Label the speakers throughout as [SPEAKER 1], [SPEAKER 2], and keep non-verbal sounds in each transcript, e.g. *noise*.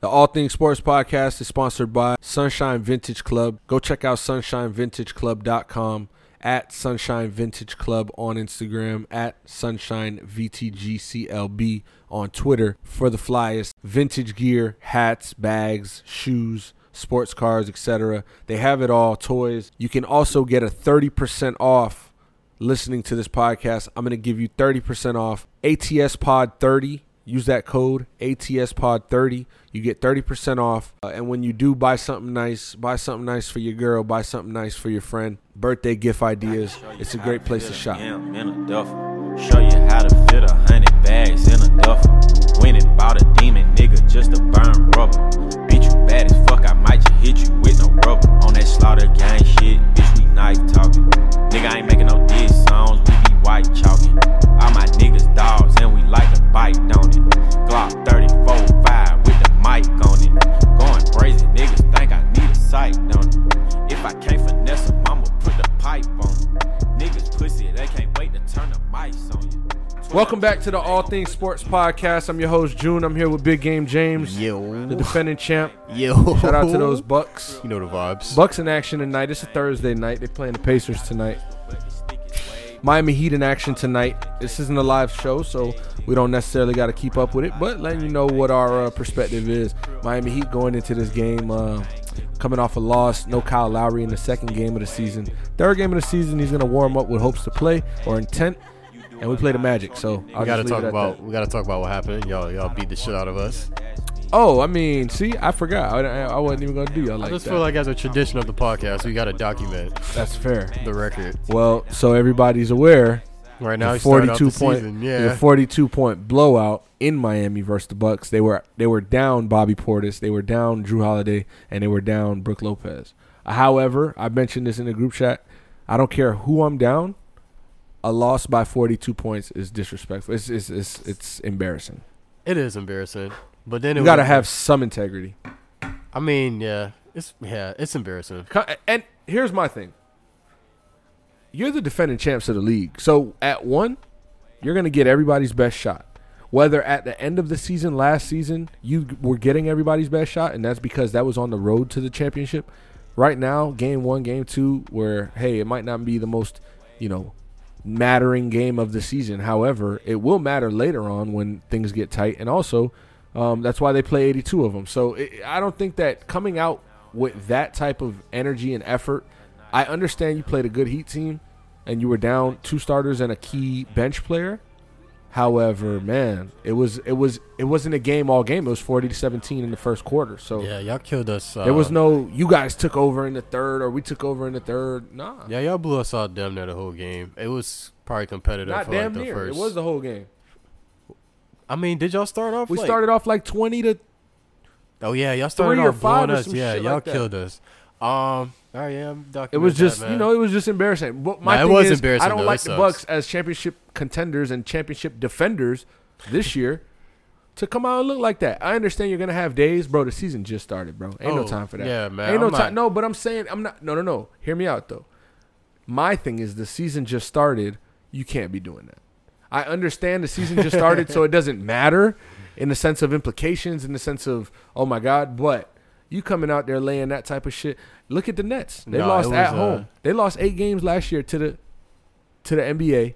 [SPEAKER 1] The All Things Sports Podcast is sponsored by Sunshine Vintage Club. Go check out sunshinevintageclub.com at Sunshine Vintage Club on Instagram, at Sunshine VTGCLB on Twitter for the flyest vintage gear, hats, bags, shoes, sports cars, etc. They have it all, toys. You can also get a 30% off listening to this podcast. I'm going to give you 30% off ATS Pod 30. Use that code ATS Pod 30. You get 30% off. Uh, and when you do buy something nice, buy something nice for your girl, buy something nice for your friend. Birthday gift ideas. It's a great place to shop.
[SPEAKER 2] In a duffel. Show you how to fit a hundred bags in a duffel. Went and bought a demon nigga just to burn rubber. Bitch, you bad as fuck, I might just hit you with no rubber. On that slaughter gang shit, bitch, knife talking. Nigga, I ain't making no diss songs, we be white chalking. All my niggas dogs, and we like to bite, don't it? Glock 34 5 with the mic on it. Going crazy, niggas think I need sight, don't it? If I can't finesse 'em, I'ma put the pipe on 'em. Niggas pussy, they can't wait to turn the mics on you.
[SPEAKER 1] Welcome back to the All Things Sports Podcast. I'm your host, June. I'm here with Big Game James,
[SPEAKER 3] Yo.
[SPEAKER 1] the defending champ.
[SPEAKER 3] Yo.
[SPEAKER 1] Shout out to those Bucks.
[SPEAKER 3] You know the vibes.
[SPEAKER 1] Bucks in action tonight. It's a Thursday night. They're playing the Pacers tonight. Miami Heat in action tonight. This isn't a live show, so we don't necessarily got to keep up with it, but letting you know what our uh, perspective is. Miami Heat going into this game, uh, coming off a loss. No Kyle Lowry in the second game of the season. Third game of the season, he's going to warm up with hopes to play or intent. And we play the Magic, so I'll
[SPEAKER 3] we gotta talk about
[SPEAKER 1] that.
[SPEAKER 3] we gotta talk about what happened. Y'all y'all beat the shit out of us.
[SPEAKER 1] Oh, I mean, see, I forgot. I, I, I wasn't even gonna do y'all like I
[SPEAKER 3] just
[SPEAKER 1] that.
[SPEAKER 3] feel like as a tradition of the podcast, we gotta document
[SPEAKER 1] That's fair.
[SPEAKER 3] the record.
[SPEAKER 1] Well, so everybody's aware.
[SPEAKER 3] Right now,
[SPEAKER 1] the
[SPEAKER 3] we started out
[SPEAKER 1] 42 point,
[SPEAKER 3] season. Yeah,
[SPEAKER 1] 42 point blowout in Miami versus the Bucks. They were they were down Bobby Portis, they were down Jrue Holiday, and they were down Brook Lopez. However, I mentioned this in the group chat. I don't care who I'm down. A loss by 42 points is disrespectful. It's it's it's, it's embarrassing.
[SPEAKER 3] it is embarrassing. But then it
[SPEAKER 1] You got to have some integrity.
[SPEAKER 3] I mean, yeah, it's yeah, it's embarrassing.
[SPEAKER 1] And here's my thing. You're the defending champs of the league. So at one, you're going to get everybody's best shot. Whether at the end of the season last season you were getting everybody's best shot and that's because that was on the road to the championship. Right now, game 1, game 2 where hey, it might not be the most, you know, mattering game of the season. However, it will matter later on when things get tight and also um, that's why they play 82 of them. So it, I don't think that coming out with that type of energy and effort, I understand you played a good Heat team and you were down two starters and a key bench player. However, man, it was it was it wasn't a game all game. It was 40 to 17 in the first quarter. So
[SPEAKER 3] Yeah, y'all killed us. Uh,
[SPEAKER 1] there was no you guys took over in the third or we took over in the third. Nah.
[SPEAKER 3] Yeah, y'all blew us out damn near the whole game. It was probably competitive
[SPEAKER 1] Not
[SPEAKER 3] for
[SPEAKER 1] damn
[SPEAKER 3] like the
[SPEAKER 1] near.
[SPEAKER 3] first.
[SPEAKER 1] It was the whole game.
[SPEAKER 3] I mean, did y'all start off?
[SPEAKER 1] We
[SPEAKER 3] like-
[SPEAKER 1] started off like 20 to
[SPEAKER 3] Oh yeah, y'all started off blowing us. Yeah, y'all
[SPEAKER 1] like
[SPEAKER 3] killed us. Um, all right, yeah, I'm documenting
[SPEAKER 1] It was
[SPEAKER 3] that,
[SPEAKER 1] just,
[SPEAKER 3] man.
[SPEAKER 1] you know, it was just embarrassing. But my
[SPEAKER 3] Nah, it
[SPEAKER 1] thing
[SPEAKER 3] was
[SPEAKER 1] is,
[SPEAKER 3] embarrassing,
[SPEAKER 1] I don't
[SPEAKER 3] though.
[SPEAKER 1] like the. Bucks as championship contenders and championship defenders this year to come out and look like that. I understand you're gonna have days, bro. The season just started, bro. Ain't no
[SPEAKER 3] Oh,
[SPEAKER 1] time for that.
[SPEAKER 3] yeah, man,
[SPEAKER 1] Ain't no
[SPEAKER 3] I'm
[SPEAKER 1] time.
[SPEAKER 3] not-
[SPEAKER 1] No, but I'm saying I'm not. No, no, no. Hear me out though. My thing is the season just started. You can't be doing that. I understand the season just started, so it *laughs* doesn't matter in the sense of implications, in the sense of oh my god. But you coming out there laying that type of shit. Look at the Nets. They
[SPEAKER 3] No,
[SPEAKER 1] lost
[SPEAKER 3] was,
[SPEAKER 1] at
[SPEAKER 3] uh,
[SPEAKER 1] home. They lost eight games last year to the to the NBA,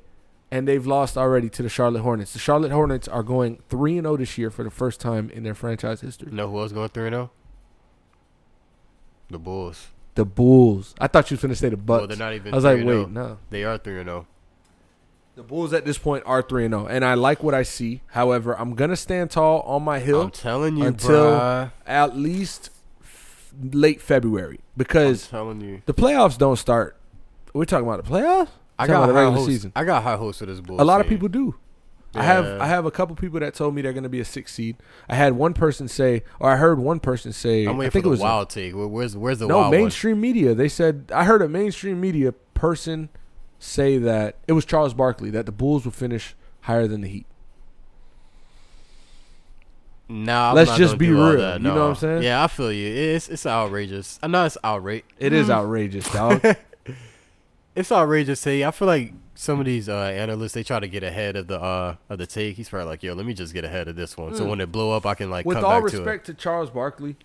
[SPEAKER 1] and they've lost already to the Charlotte Hornets. The Charlotte Hornets are going three and zero this year for the first time in their franchise history.
[SPEAKER 3] You know who else going through now? The Bulls.
[SPEAKER 1] The Bulls. I thought you was gonna say the Bucks.
[SPEAKER 3] Well, they're not even.
[SPEAKER 1] I was like,
[SPEAKER 3] 3-0.
[SPEAKER 1] wait, no.
[SPEAKER 3] They are three and oh. zero.
[SPEAKER 1] The Bulls at this point are three and zero, and I like what I see. However, I'm gonna stand tall on my hill
[SPEAKER 3] I'm telling you,
[SPEAKER 1] until-
[SPEAKER 3] bruh.
[SPEAKER 1] at least f- late February
[SPEAKER 3] I'm
[SPEAKER 1] because
[SPEAKER 3] telling you.
[SPEAKER 1] the playoffs don't start. We're talking about the playoffs.
[SPEAKER 3] I got
[SPEAKER 1] the
[SPEAKER 3] high
[SPEAKER 1] regular
[SPEAKER 3] hopes.
[SPEAKER 1] season.
[SPEAKER 3] I got high hopes for this Bulls.
[SPEAKER 1] A lot of people do. I have I have a couple people that told me they're going to be a six seed. I had one person say, or I heard one person say,
[SPEAKER 3] I'm
[SPEAKER 1] I think
[SPEAKER 3] for
[SPEAKER 1] it
[SPEAKER 3] the
[SPEAKER 1] was
[SPEAKER 3] wild take. Where- Where's where's the
[SPEAKER 1] no mainstream media. They said I heard a mainstream media person say that it was Charles Barkley that the Bulls would finish higher than the Heat.
[SPEAKER 3] One? Nah,
[SPEAKER 1] Let's
[SPEAKER 3] not
[SPEAKER 1] just be real.
[SPEAKER 3] that,
[SPEAKER 1] You know what I'm saying?
[SPEAKER 3] Yeah, I feel you. It's it's outrageous. I know it's outrageous.
[SPEAKER 1] It is outrageous, *laughs* dog.
[SPEAKER 3] It's outrageous. Hey, I feel like some of these uh, analysts they try to get ahead of the uh of the take. He's probably like, yo, let me just get ahead of this one. So
[SPEAKER 1] Mm.
[SPEAKER 3] when it blow up, I can like
[SPEAKER 1] with
[SPEAKER 3] come
[SPEAKER 1] all
[SPEAKER 3] back to it.
[SPEAKER 1] With all respect to, Charles Barkley,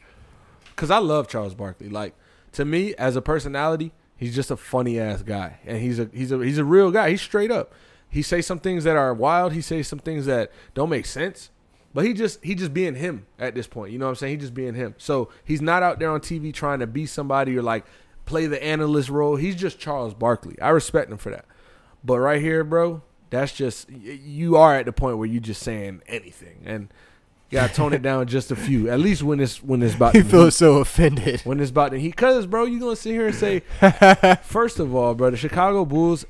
[SPEAKER 1] because I love Charles Barkley. Like to me, as a personality, he's just a funny ass guy, and he's a he's a he's a real guy. He's straight up. He says some things that are wild. He says some things that don't make sense. But he just he just being him at this point. You know what I'm saying? He just being him. So he's not out there on TV trying to be somebody or like play the analyst role. He's just Charles Barkley. I respect him for that. But right here, bro, that's just you are at the point where you just saying anything and you gotta tone it down *laughs* just a few. At least when it's when it's about
[SPEAKER 3] He feels so offended.
[SPEAKER 1] when it's about the heat. Cause bro, you gonna sit here and say, *laughs* first of all, bro, the Chicago Bulls,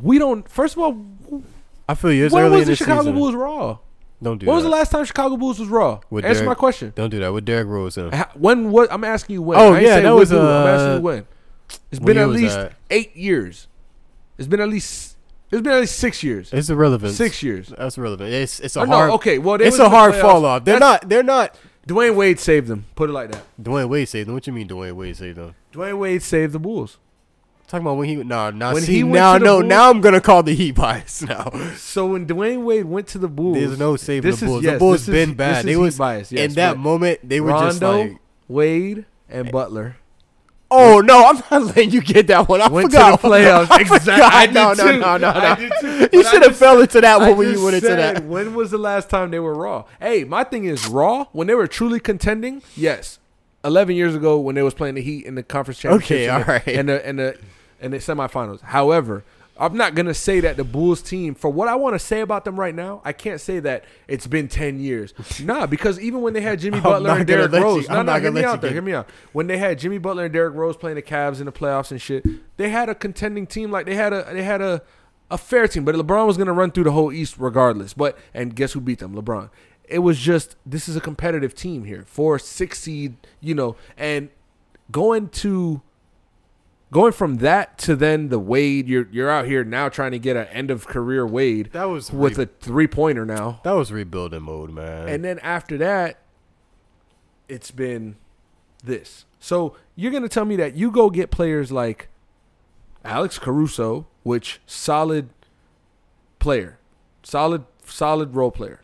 [SPEAKER 1] we don't. First of all,
[SPEAKER 3] I feel you. It's
[SPEAKER 1] when
[SPEAKER 3] early
[SPEAKER 1] was the Chicago
[SPEAKER 3] season.
[SPEAKER 1] Bulls raw?
[SPEAKER 3] Don't do
[SPEAKER 1] When
[SPEAKER 3] that.
[SPEAKER 1] was the last time Chicago Bulls was raw?
[SPEAKER 3] With
[SPEAKER 1] Answer
[SPEAKER 3] Derrick-
[SPEAKER 1] my question.
[SPEAKER 3] Don't do that with Derrick Rose. uh,
[SPEAKER 1] Ha- When what? I'm asking you when.
[SPEAKER 3] Oh,
[SPEAKER 1] I ain't
[SPEAKER 3] yeah,
[SPEAKER 1] saying
[SPEAKER 3] that
[SPEAKER 1] when
[SPEAKER 3] was,
[SPEAKER 1] it. I'm asking
[SPEAKER 3] uh,
[SPEAKER 1] you when. It's
[SPEAKER 3] what
[SPEAKER 1] been
[SPEAKER 3] year
[SPEAKER 1] at
[SPEAKER 3] was
[SPEAKER 1] least
[SPEAKER 3] that?
[SPEAKER 1] eight years. It's been at least. It's been at least six years.
[SPEAKER 3] It's irrelevant.
[SPEAKER 1] Six years.
[SPEAKER 3] That's irrelevant. It's it's a
[SPEAKER 1] Oh,
[SPEAKER 3] hard.
[SPEAKER 1] okay. Well, they
[SPEAKER 3] it's
[SPEAKER 1] was
[SPEAKER 3] a
[SPEAKER 1] in the
[SPEAKER 3] hard
[SPEAKER 1] playoffs.
[SPEAKER 3] fall off. They're
[SPEAKER 1] That's-
[SPEAKER 3] not. They're not.
[SPEAKER 1] Dwyane Wade saved them. Put it like that.
[SPEAKER 3] Dwyane Wade saved them. What you mean Dwyane Wade saved them?
[SPEAKER 1] Dwyane Wade saved the Bulls.
[SPEAKER 3] Talking about when he no now
[SPEAKER 1] When
[SPEAKER 3] see
[SPEAKER 1] he
[SPEAKER 3] now no
[SPEAKER 1] Bulls-
[SPEAKER 3] now I'm gonna call the Heat bias *laughs* now.
[SPEAKER 1] So when Dwyane Wade went to the Bulls,
[SPEAKER 3] There's no saving
[SPEAKER 1] this
[SPEAKER 3] the
[SPEAKER 1] is-
[SPEAKER 3] Bulls.
[SPEAKER 1] yes,
[SPEAKER 3] the Bulls
[SPEAKER 1] is-
[SPEAKER 3] been
[SPEAKER 1] this
[SPEAKER 3] bad. They
[SPEAKER 1] Heat
[SPEAKER 3] was
[SPEAKER 1] bias, yes,
[SPEAKER 3] in that moment they were just
[SPEAKER 1] Rondo,
[SPEAKER 3] like,
[SPEAKER 1] Wade, and Butler
[SPEAKER 3] oh no, I'm not letting you get that one. I
[SPEAKER 1] went
[SPEAKER 3] forgot.
[SPEAKER 1] to the *laughs* playoffs.
[SPEAKER 3] I
[SPEAKER 1] exactly.
[SPEAKER 3] forgot.
[SPEAKER 1] I
[SPEAKER 3] no, no, no, no,
[SPEAKER 1] I
[SPEAKER 3] no.
[SPEAKER 1] too.
[SPEAKER 3] You should have fell into that
[SPEAKER 1] I
[SPEAKER 3] one when you
[SPEAKER 1] just
[SPEAKER 3] went into that.
[SPEAKER 1] When was the last time they were raw? Hey, my thing is raw when they were truly contending. Yes, eleven years ago when they was playing the Heat in the conference championship.
[SPEAKER 3] Okay, all right.
[SPEAKER 1] and the and the and the semifinals. However. I'm not gonna say that the Bulls team, for what I want to say about them right now, I can't say that it's been ten years. *laughs* nah, because even when they had Jimmy *laughs* Butler and Derrick
[SPEAKER 3] let you-
[SPEAKER 1] Rose,
[SPEAKER 3] I'm
[SPEAKER 1] no, hear
[SPEAKER 3] gonna
[SPEAKER 1] me
[SPEAKER 3] let you
[SPEAKER 1] out there,
[SPEAKER 3] get-
[SPEAKER 1] hear me out. When they had Jimmy Butler and Derrick Rose playing the Cavs in the playoffs and shit, they had a contending team. Like they had a they had a a fair team, but LeBron was gonna run through the whole East regardless. But and guess who beat them? LeBron. It was just this is a competitive team here for six seed, you know, and going to going from that to then the Wade, you're you're out here now trying to get an end of career Wade
[SPEAKER 3] That was
[SPEAKER 1] with a three pointer now.
[SPEAKER 3] that was rebuilding mode, man.
[SPEAKER 1] And then after that, it's been this. So you're gonna tell me that you go get players like Alex Caruso, which solid player, solid solid role player,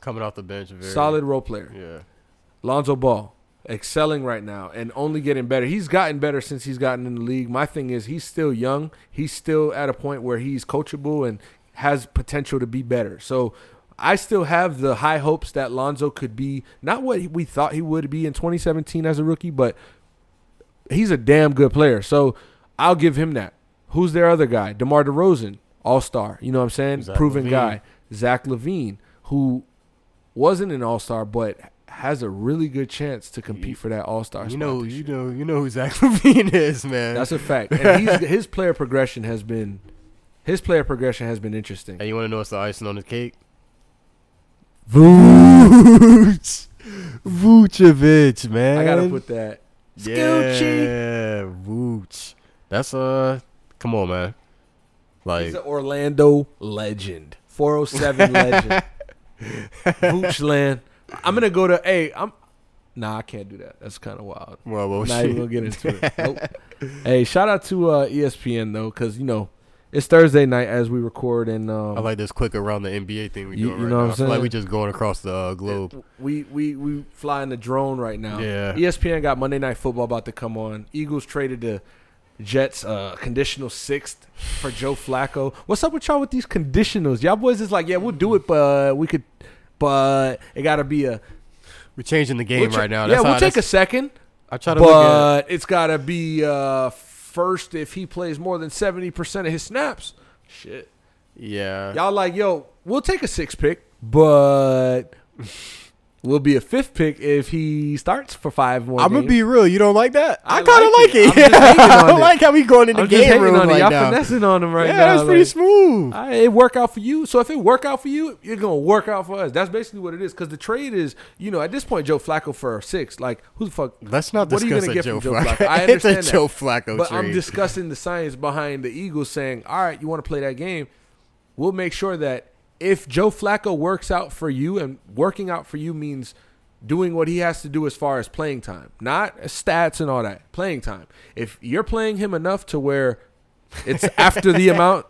[SPEAKER 3] coming off the bench, very
[SPEAKER 1] solid role player.
[SPEAKER 3] Yeah,
[SPEAKER 1] Lonzo Ball excelling right now and only getting better. He's gotten better since he's gotten in the league. My thing is he's still young. He's still at a point where he's coachable and has potential to be better. So I still have the high hopes that Lonzo could be not what we thought he would be in 2017 as a rookie, but he's a damn good player. So I'll give him that. Who's their other guy? DeMar DeRozan, all star. You know what I'm saying?
[SPEAKER 3] Zach
[SPEAKER 1] Proven
[SPEAKER 3] LaVine.
[SPEAKER 1] guy. Zach LaVine, who wasn't an all star, but has a really good chance to compete for that all star.
[SPEAKER 3] you know, you know, you know who Zach *laughs* LaVine is, man.
[SPEAKER 1] That's a fact. And he's, *laughs* his player progression has been his player progression has been interesting.
[SPEAKER 3] and you want to know what's the icing on the cake? Vooch, *laughs* Vucevic, man.
[SPEAKER 1] I gotta put that. Scoochie.
[SPEAKER 3] Yeah, Vooch. That's uh, come on, man. Like
[SPEAKER 1] He's an Orlando legend. 407 legend. Voochland. I'm gonna go to hey, I'm Nah, I can't do that. That's kind of wild.
[SPEAKER 3] Well, well,
[SPEAKER 1] Not
[SPEAKER 3] shit.
[SPEAKER 1] even gonna get into it. *laughs* Nope. hey, shout out to uh, ESPN though, because you know it's Thursday night as we record, and um,
[SPEAKER 3] I like this quick around the NBA thing we
[SPEAKER 1] You-
[SPEAKER 3] doing
[SPEAKER 1] you
[SPEAKER 3] right
[SPEAKER 1] know what
[SPEAKER 3] now.
[SPEAKER 1] I'm
[SPEAKER 3] I feel like we just going across the uh, globe.
[SPEAKER 1] we we we flying the drone right now.
[SPEAKER 3] Yeah.
[SPEAKER 1] ESPN got Monday Night Football about to come on. Eagles traded the Jets uh, conditional sixth for Joe Flacco. What's up with y'all with these conditionals? Y'all boys is like, yeah, we'll do it, but we could, but it got to be a
[SPEAKER 3] We're changing the game right now.
[SPEAKER 1] yeah, we'll take a second,
[SPEAKER 3] I try to
[SPEAKER 1] but it's got to be uh, first if he plays more than seventy percent of his snaps. Shit.
[SPEAKER 3] Yeah.
[SPEAKER 1] Y'all like, yo, we'll take a six pick, but we'll be a fifth pick if he starts for five more.
[SPEAKER 3] I'm gonna
[SPEAKER 1] games.
[SPEAKER 3] be real. You don't like that?
[SPEAKER 1] I
[SPEAKER 3] I, kind of
[SPEAKER 1] like
[SPEAKER 3] like
[SPEAKER 1] it.
[SPEAKER 3] it.
[SPEAKER 1] I'm just *laughs* hating
[SPEAKER 3] I
[SPEAKER 1] on
[SPEAKER 3] don't
[SPEAKER 1] it.
[SPEAKER 3] like how we going in the
[SPEAKER 1] I'm
[SPEAKER 3] game room
[SPEAKER 1] on
[SPEAKER 3] right
[SPEAKER 1] Y'all
[SPEAKER 3] now.
[SPEAKER 1] finessing on him right
[SPEAKER 3] yeah,
[SPEAKER 1] now.
[SPEAKER 3] that's pretty
[SPEAKER 1] like,
[SPEAKER 3] smooth.
[SPEAKER 1] right, it work out for you. So if it work out for you, it's gonna work out for us. That's basically what it is. Because the trade is, you know, at this point, Joe Flacco for six. Like, who the fuck?
[SPEAKER 3] Let's not
[SPEAKER 1] What are you gonna get
[SPEAKER 3] Joe
[SPEAKER 1] from Joe
[SPEAKER 3] Flacco.
[SPEAKER 1] I *laughs*
[SPEAKER 3] it's a
[SPEAKER 1] understand that.
[SPEAKER 3] Joe Flacco
[SPEAKER 1] But
[SPEAKER 3] trade.
[SPEAKER 1] I'm discussing the science behind the Eagles saying, all right, you want to play that game? We'll make sure that if Joe Flacco works out for you, and working out for you means doing what he has to do as far as playing time, not stats and all that. Playing time. If you're playing him enough to where it's *laughs* after the amount,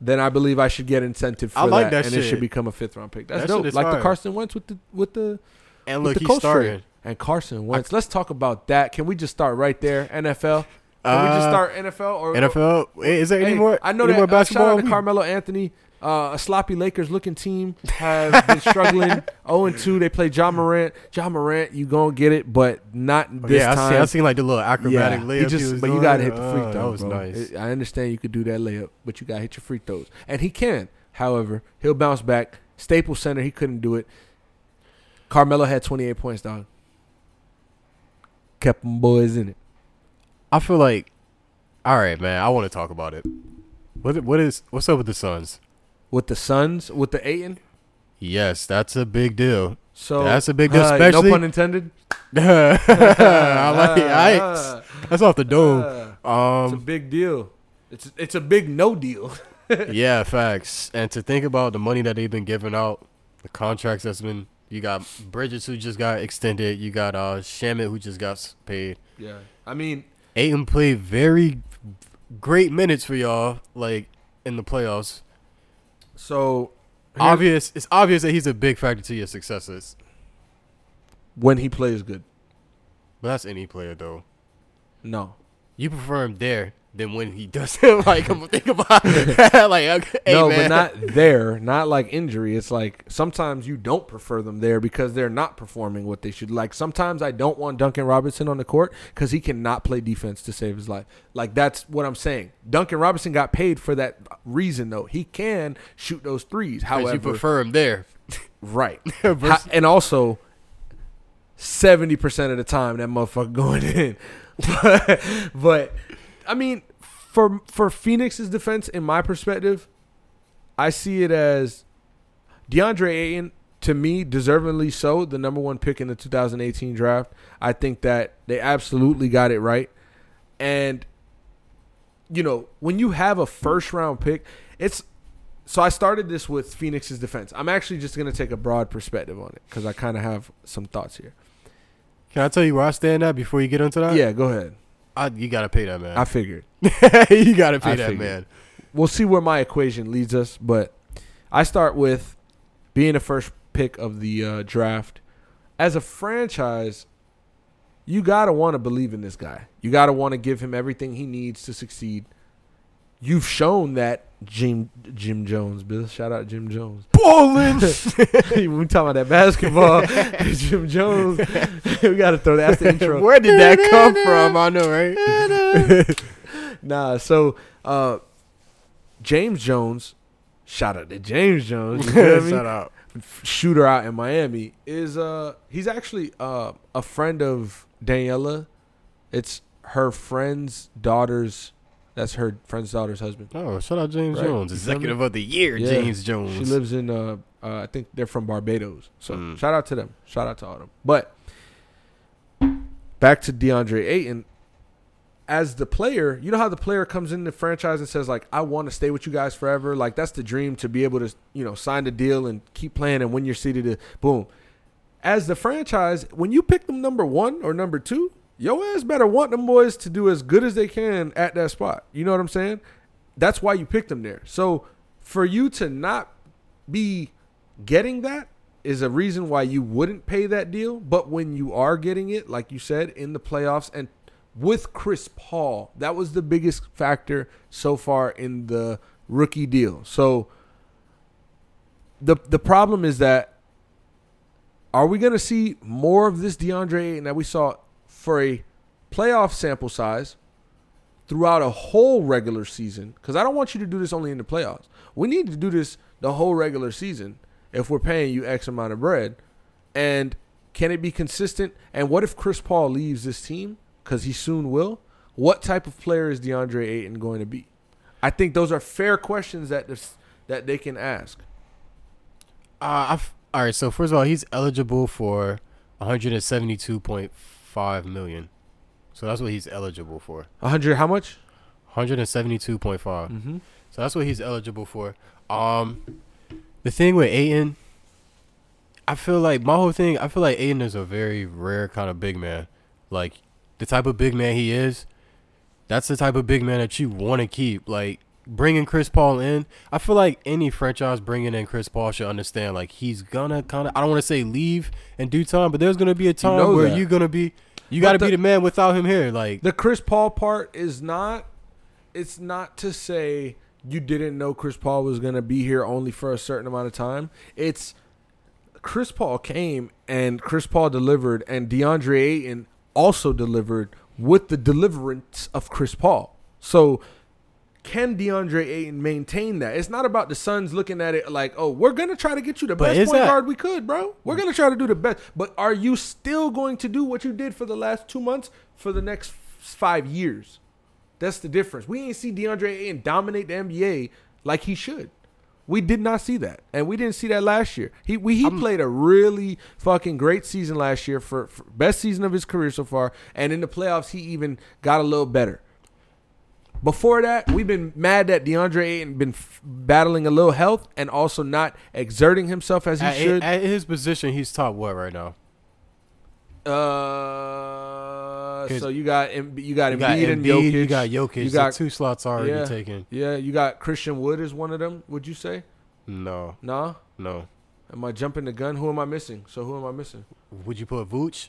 [SPEAKER 1] then I believe I should get incentive for
[SPEAKER 3] I like
[SPEAKER 1] that,
[SPEAKER 3] that
[SPEAKER 1] and it should become a fifth round pick. That's
[SPEAKER 3] That
[SPEAKER 1] dope.
[SPEAKER 3] shit
[SPEAKER 1] Like the. Carson Wentz with the with the
[SPEAKER 3] And
[SPEAKER 1] with
[SPEAKER 3] look,
[SPEAKER 1] the coach
[SPEAKER 3] starting.
[SPEAKER 1] trade. and Carson Wentz. Let's talk about that. Can we just start right there? NFL. Can we just
[SPEAKER 3] Uh,
[SPEAKER 1] start NFL or
[SPEAKER 3] NFL. Is there any
[SPEAKER 1] Hey,
[SPEAKER 3] more?
[SPEAKER 1] I know
[SPEAKER 3] any
[SPEAKER 1] that.
[SPEAKER 3] more
[SPEAKER 1] uh, shout
[SPEAKER 3] basketball?
[SPEAKER 1] out to Carmelo Anthony. Uh, a sloppy Lakers looking team have been struggling. 0 *laughs* and 2. They play Ja Morant. Ja Morant, you gonna get it, but not this
[SPEAKER 3] yeah, I
[SPEAKER 1] time.
[SPEAKER 3] seen, I seen like the little acrobatic
[SPEAKER 1] yeah,
[SPEAKER 3] layup.
[SPEAKER 1] he
[SPEAKER 3] he
[SPEAKER 1] just,
[SPEAKER 3] was
[SPEAKER 1] but you gotta hit the free
[SPEAKER 3] Oh,
[SPEAKER 1] throw.
[SPEAKER 3] That was
[SPEAKER 1] bro.
[SPEAKER 3] nice.
[SPEAKER 1] I understand you could do that layup, but you gotta hit your free throws, and he can. However, he'll bounce back. Staples Center, he couldn't do it. Carmelo had 28 points, dog. Kept them boys in it.
[SPEAKER 3] I feel like, all right, man. I want to talk about it. What what is what's up with the Suns?
[SPEAKER 1] With the Suns, with the Ayton.
[SPEAKER 3] Yes, that's a big deal.
[SPEAKER 1] So
[SPEAKER 3] That's a big deal,
[SPEAKER 1] uh,
[SPEAKER 3] especially-
[SPEAKER 1] no pun intended. *laughs*
[SPEAKER 3] I like
[SPEAKER 1] Uh, *laughs*
[SPEAKER 3] That's off the dome.
[SPEAKER 1] uh, it's a
[SPEAKER 3] Um,
[SPEAKER 1] big deal. It's it's a big no deal. *laughs*
[SPEAKER 3] yeah, facts. And to think about the money that they've been giving out, the contracts that's been. You got Bridges who just got extended. You got uh Shamet who just got paid.
[SPEAKER 1] Yeah, I mean,
[SPEAKER 3] Ayton played very great minutes for y'all, like in the playoffs.
[SPEAKER 1] So
[SPEAKER 3] Obvious, it's obvious that he's a big factor to your successes.
[SPEAKER 1] when he plays good.
[SPEAKER 3] But that's any player though.
[SPEAKER 1] No,
[SPEAKER 3] You prefer him there than when he doesn't. *laughs* like, come think about it. *laughs* like, okay, hey,
[SPEAKER 1] no,
[SPEAKER 3] man.
[SPEAKER 1] but not there. Not like injury. It's like sometimes you don't prefer them there because they're not performing what they should. Like sometimes I don't want Duncan Robinson on the court because he cannot play defense to save his life. Like that's what I'm saying. Duncan Robinson got paid for that reason though. He can shoot those threes. However,
[SPEAKER 3] you prefer him there.
[SPEAKER 1] right. *laughs*
[SPEAKER 3] Versus-
[SPEAKER 1] and also, seventy percent of the time that motherfucker going in. but, but I mean, for for Phoenix's defense, in my perspective, I see it as DeAndre Ayton. To me, deservingly so, the number one pick in the 2018 draft. I think that they absolutely got it right. And you know, when you have a first round pick, it's so I started this with Phoenix's defense. I'm actually just gonna take a broad perspective on it because I kind of have some thoughts here.
[SPEAKER 3] Can I tell you where I stand at before you get into that?
[SPEAKER 1] Yeah, go ahead.
[SPEAKER 3] I, you gotta pay that man.
[SPEAKER 1] I figured. *laughs*
[SPEAKER 3] you gotta pay
[SPEAKER 1] I
[SPEAKER 3] that
[SPEAKER 1] figured.
[SPEAKER 3] man.
[SPEAKER 1] We'll see where my equation leads us, but I start with being the first pick of the uh, draft. As a franchise, you gotta want to believe in this guy. You gotta want to give him everything he needs to succeed. You've shown that Jim Jim Jones, Bill. Shout out Jim Jones.
[SPEAKER 3] Ballin'. *laughs*
[SPEAKER 1] we talking about that basketball, *laughs* Jim Jones, *laughs* we got to throw that. That's the intro.
[SPEAKER 3] Where did that come from? I know, right?
[SPEAKER 1] Nah, so uh, James Jones, shout out to James Jones, you me?
[SPEAKER 3] Shout out.
[SPEAKER 1] shooter out in Miami, is uh he's actually uh a friend of Daniela. It's her friend's daughter's. That's her friend's daughter's husband.
[SPEAKER 3] Oh, shout out James
[SPEAKER 1] Right.
[SPEAKER 3] Jones,
[SPEAKER 1] You feel me?
[SPEAKER 3] executive of the year,
[SPEAKER 1] Yeah.
[SPEAKER 3] James Jones.
[SPEAKER 1] She lives in uh, uh I think they're from Barbados. So
[SPEAKER 3] Mm.
[SPEAKER 1] shout out to them. Shout out to all them. But back to DeAndre Ayton. As the player, you know how the player comes in the franchise and says like, "I want to stay with you guys forever." Like that's the dream to be able to, you know, sign the deal and keep playing and win your city to boom. As the franchise, when you pick them number one or number two, your ass better want them boys to do as good as they can at that spot. You know what I'm saying? That's why you picked them there. So for you to not be getting that is a reason why you wouldn't pay that deal. But when you are getting it, like you said, in the playoffs and with Chris Paul, that was the biggest factor so far in the rookie deal. So the the problem is that are we going to see more of this DeAndre Ayton that we saw for a playoff sample size throughout a whole regular season? Because I don't want you to do this only in the playoffs. We need to do this the whole regular season if we're paying you X amount of bread. And can it be consistent? And what if Chris Paul leaves this team? Because he soon will. What type of player is DeAndre Ayton going to be? I think those are fair questions that this, that they can ask.
[SPEAKER 3] Uh, all right. So first of all, he's eligible for 172.5 million. So that's what he's eligible for.
[SPEAKER 1] 100, how much?
[SPEAKER 3] 172.5.
[SPEAKER 1] Mm-hmm.
[SPEAKER 3] So that's what he's eligible for. Um, the thing with Ayton, I feel like my whole thing. I feel like Ayton is a very rare kind of big man. Like the type of big man he is, that's the type of big man that you want to keep. Like bringing Chris Paul in, I feel like any franchise bringing in Chris Paul should understand like he's gonna kind of I don't want to say leave in due time, but there's gonna be a time
[SPEAKER 1] know
[SPEAKER 3] where
[SPEAKER 1] that.
[SPEAKER 3] you're gonna be you got to be the man without him here. Like
[SPEAKER 1] The Chris Paul part is not. It's not to say you didn't know Chris Paul was gonna be here only for a certain amount of time. It's Chris Paul came and Chris Paul delivered, and DeAndre Ayton also delivered with the deliverance of Chris Paul. So can DeAndre Ayton maintain that? It's not about the Suns looking at it like, oh, we're gonna try to get you the
[SPEAKER 3] But
[SPEAKER 1] best point
[SPEAKER 3] that-
[SPEAKER 1] guard we could, bro. We're mm. gonna try to do the best. But are you still going to do what you did for the last two months for the next five years? That's the difference. We ain't see DeAndre Ayton dominate the NBA like he should. We did not see that, and we didn't see that last year. He we, he played a really fucking great season last year for, for best season of his career so far, and in the playoffs he even got a little better. Before that, we've been mad that DeAndre Ayton been f- battling a little health and also not exerting himself as he
[SPEAKER 3] at,
[SPEAKER 1] should.
[SPEAKER 3] at his position, he's top what right now?
[SPEAKER 1] uh, so you got you got
[SPEAKER 3] You got
[SPEAKER 1] Embiid and
[SPEAKER 3] Embiid,
[SPEAKER 1] Jokic.
[SPEAKER 3] you got Jokic.
[SPEAKER 1] You got-
[SPEAKER 3] got two slots already
[SPEAKER 1] yeah,
[SPEAKER 3] taken.
[SPEAKER 1] Yeah, you got Christian Wood is one of them. Would you say?
[SPEAKER 3] No,
[SPEAKER 1] Nah.
[SPEAKER 3] no.
[SPEAKER 1] Am I jumping the gun? Who am I missing? So who am I missing?
[SPEAKER 3] Would you put Vooch?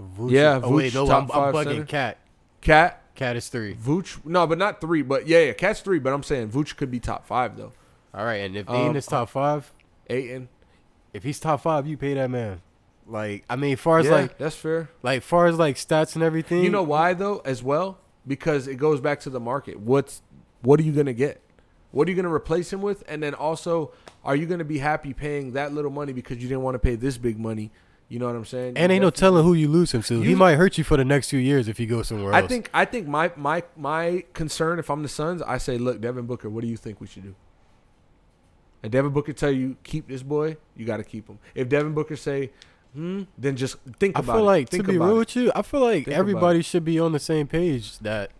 [SPEAKER 3] Vooch
[SPEAKER 1] Yeah,
[SPEAKER 3] oh, wait,
[SPEAKER 1] Vooch,
[SPEAKER 3] no, I'm, I'm bugging. Cat.
[SPEAKER 1] Cat,
[SPEAKER 3] Cat is three.
[SPEAKER 1] Vooch. No, but not three. But yeah, yeah, Cat's three. But I'm saying Vooch could be top five though.
[SPEAKER 3] All right, and if
[SPEAKER 1] Um,
[SPEAKER 3] is top five,
[SPEAKER 1] Ayton.
[SPEAKER 3] if he's top five, you pay that man. Like, I mean, far as
[SPEAKER 1] Yeah,
[SPEAKER 3] like,
[SPEAKER 1] that's fair.
[SPEAKER 3] like far as like stats and everything,
[SPEAKER 1] You know why though, as well? Because it goes back to the market. What's what are you gonna get? What are you gonna replace him with? And then also, are you gonna be happy paying that little money because you didn't want to pay this big money? You know what I'm saying?
[SPEAKER 3] and
[SPEAKER 1] You
[SPEAKER 3] ain't no telling who you lose him to. he might hurt you for the next few years if you go somewhere else.
[SPEAKER 1] I think I think my my my concern if I'm the Suns, I say, look, Devin Booker, what do you think we should do? And Devin Booker tell you keep this boy, you got to keep him. If Devin Booker say, hmm, then just think
[SPEAKER 3] I
[SPEAKER 1] about it.
[SPEAKER 3] I feel like
[SPEAKER 1] Think
[SPEAKER 3] to be real
[SPEAKER 1] it.
[SPEAKER 3] with you, I feel like
[SPEAKER 1] Think
[SPEAKER 3] everybody should be on the same page. That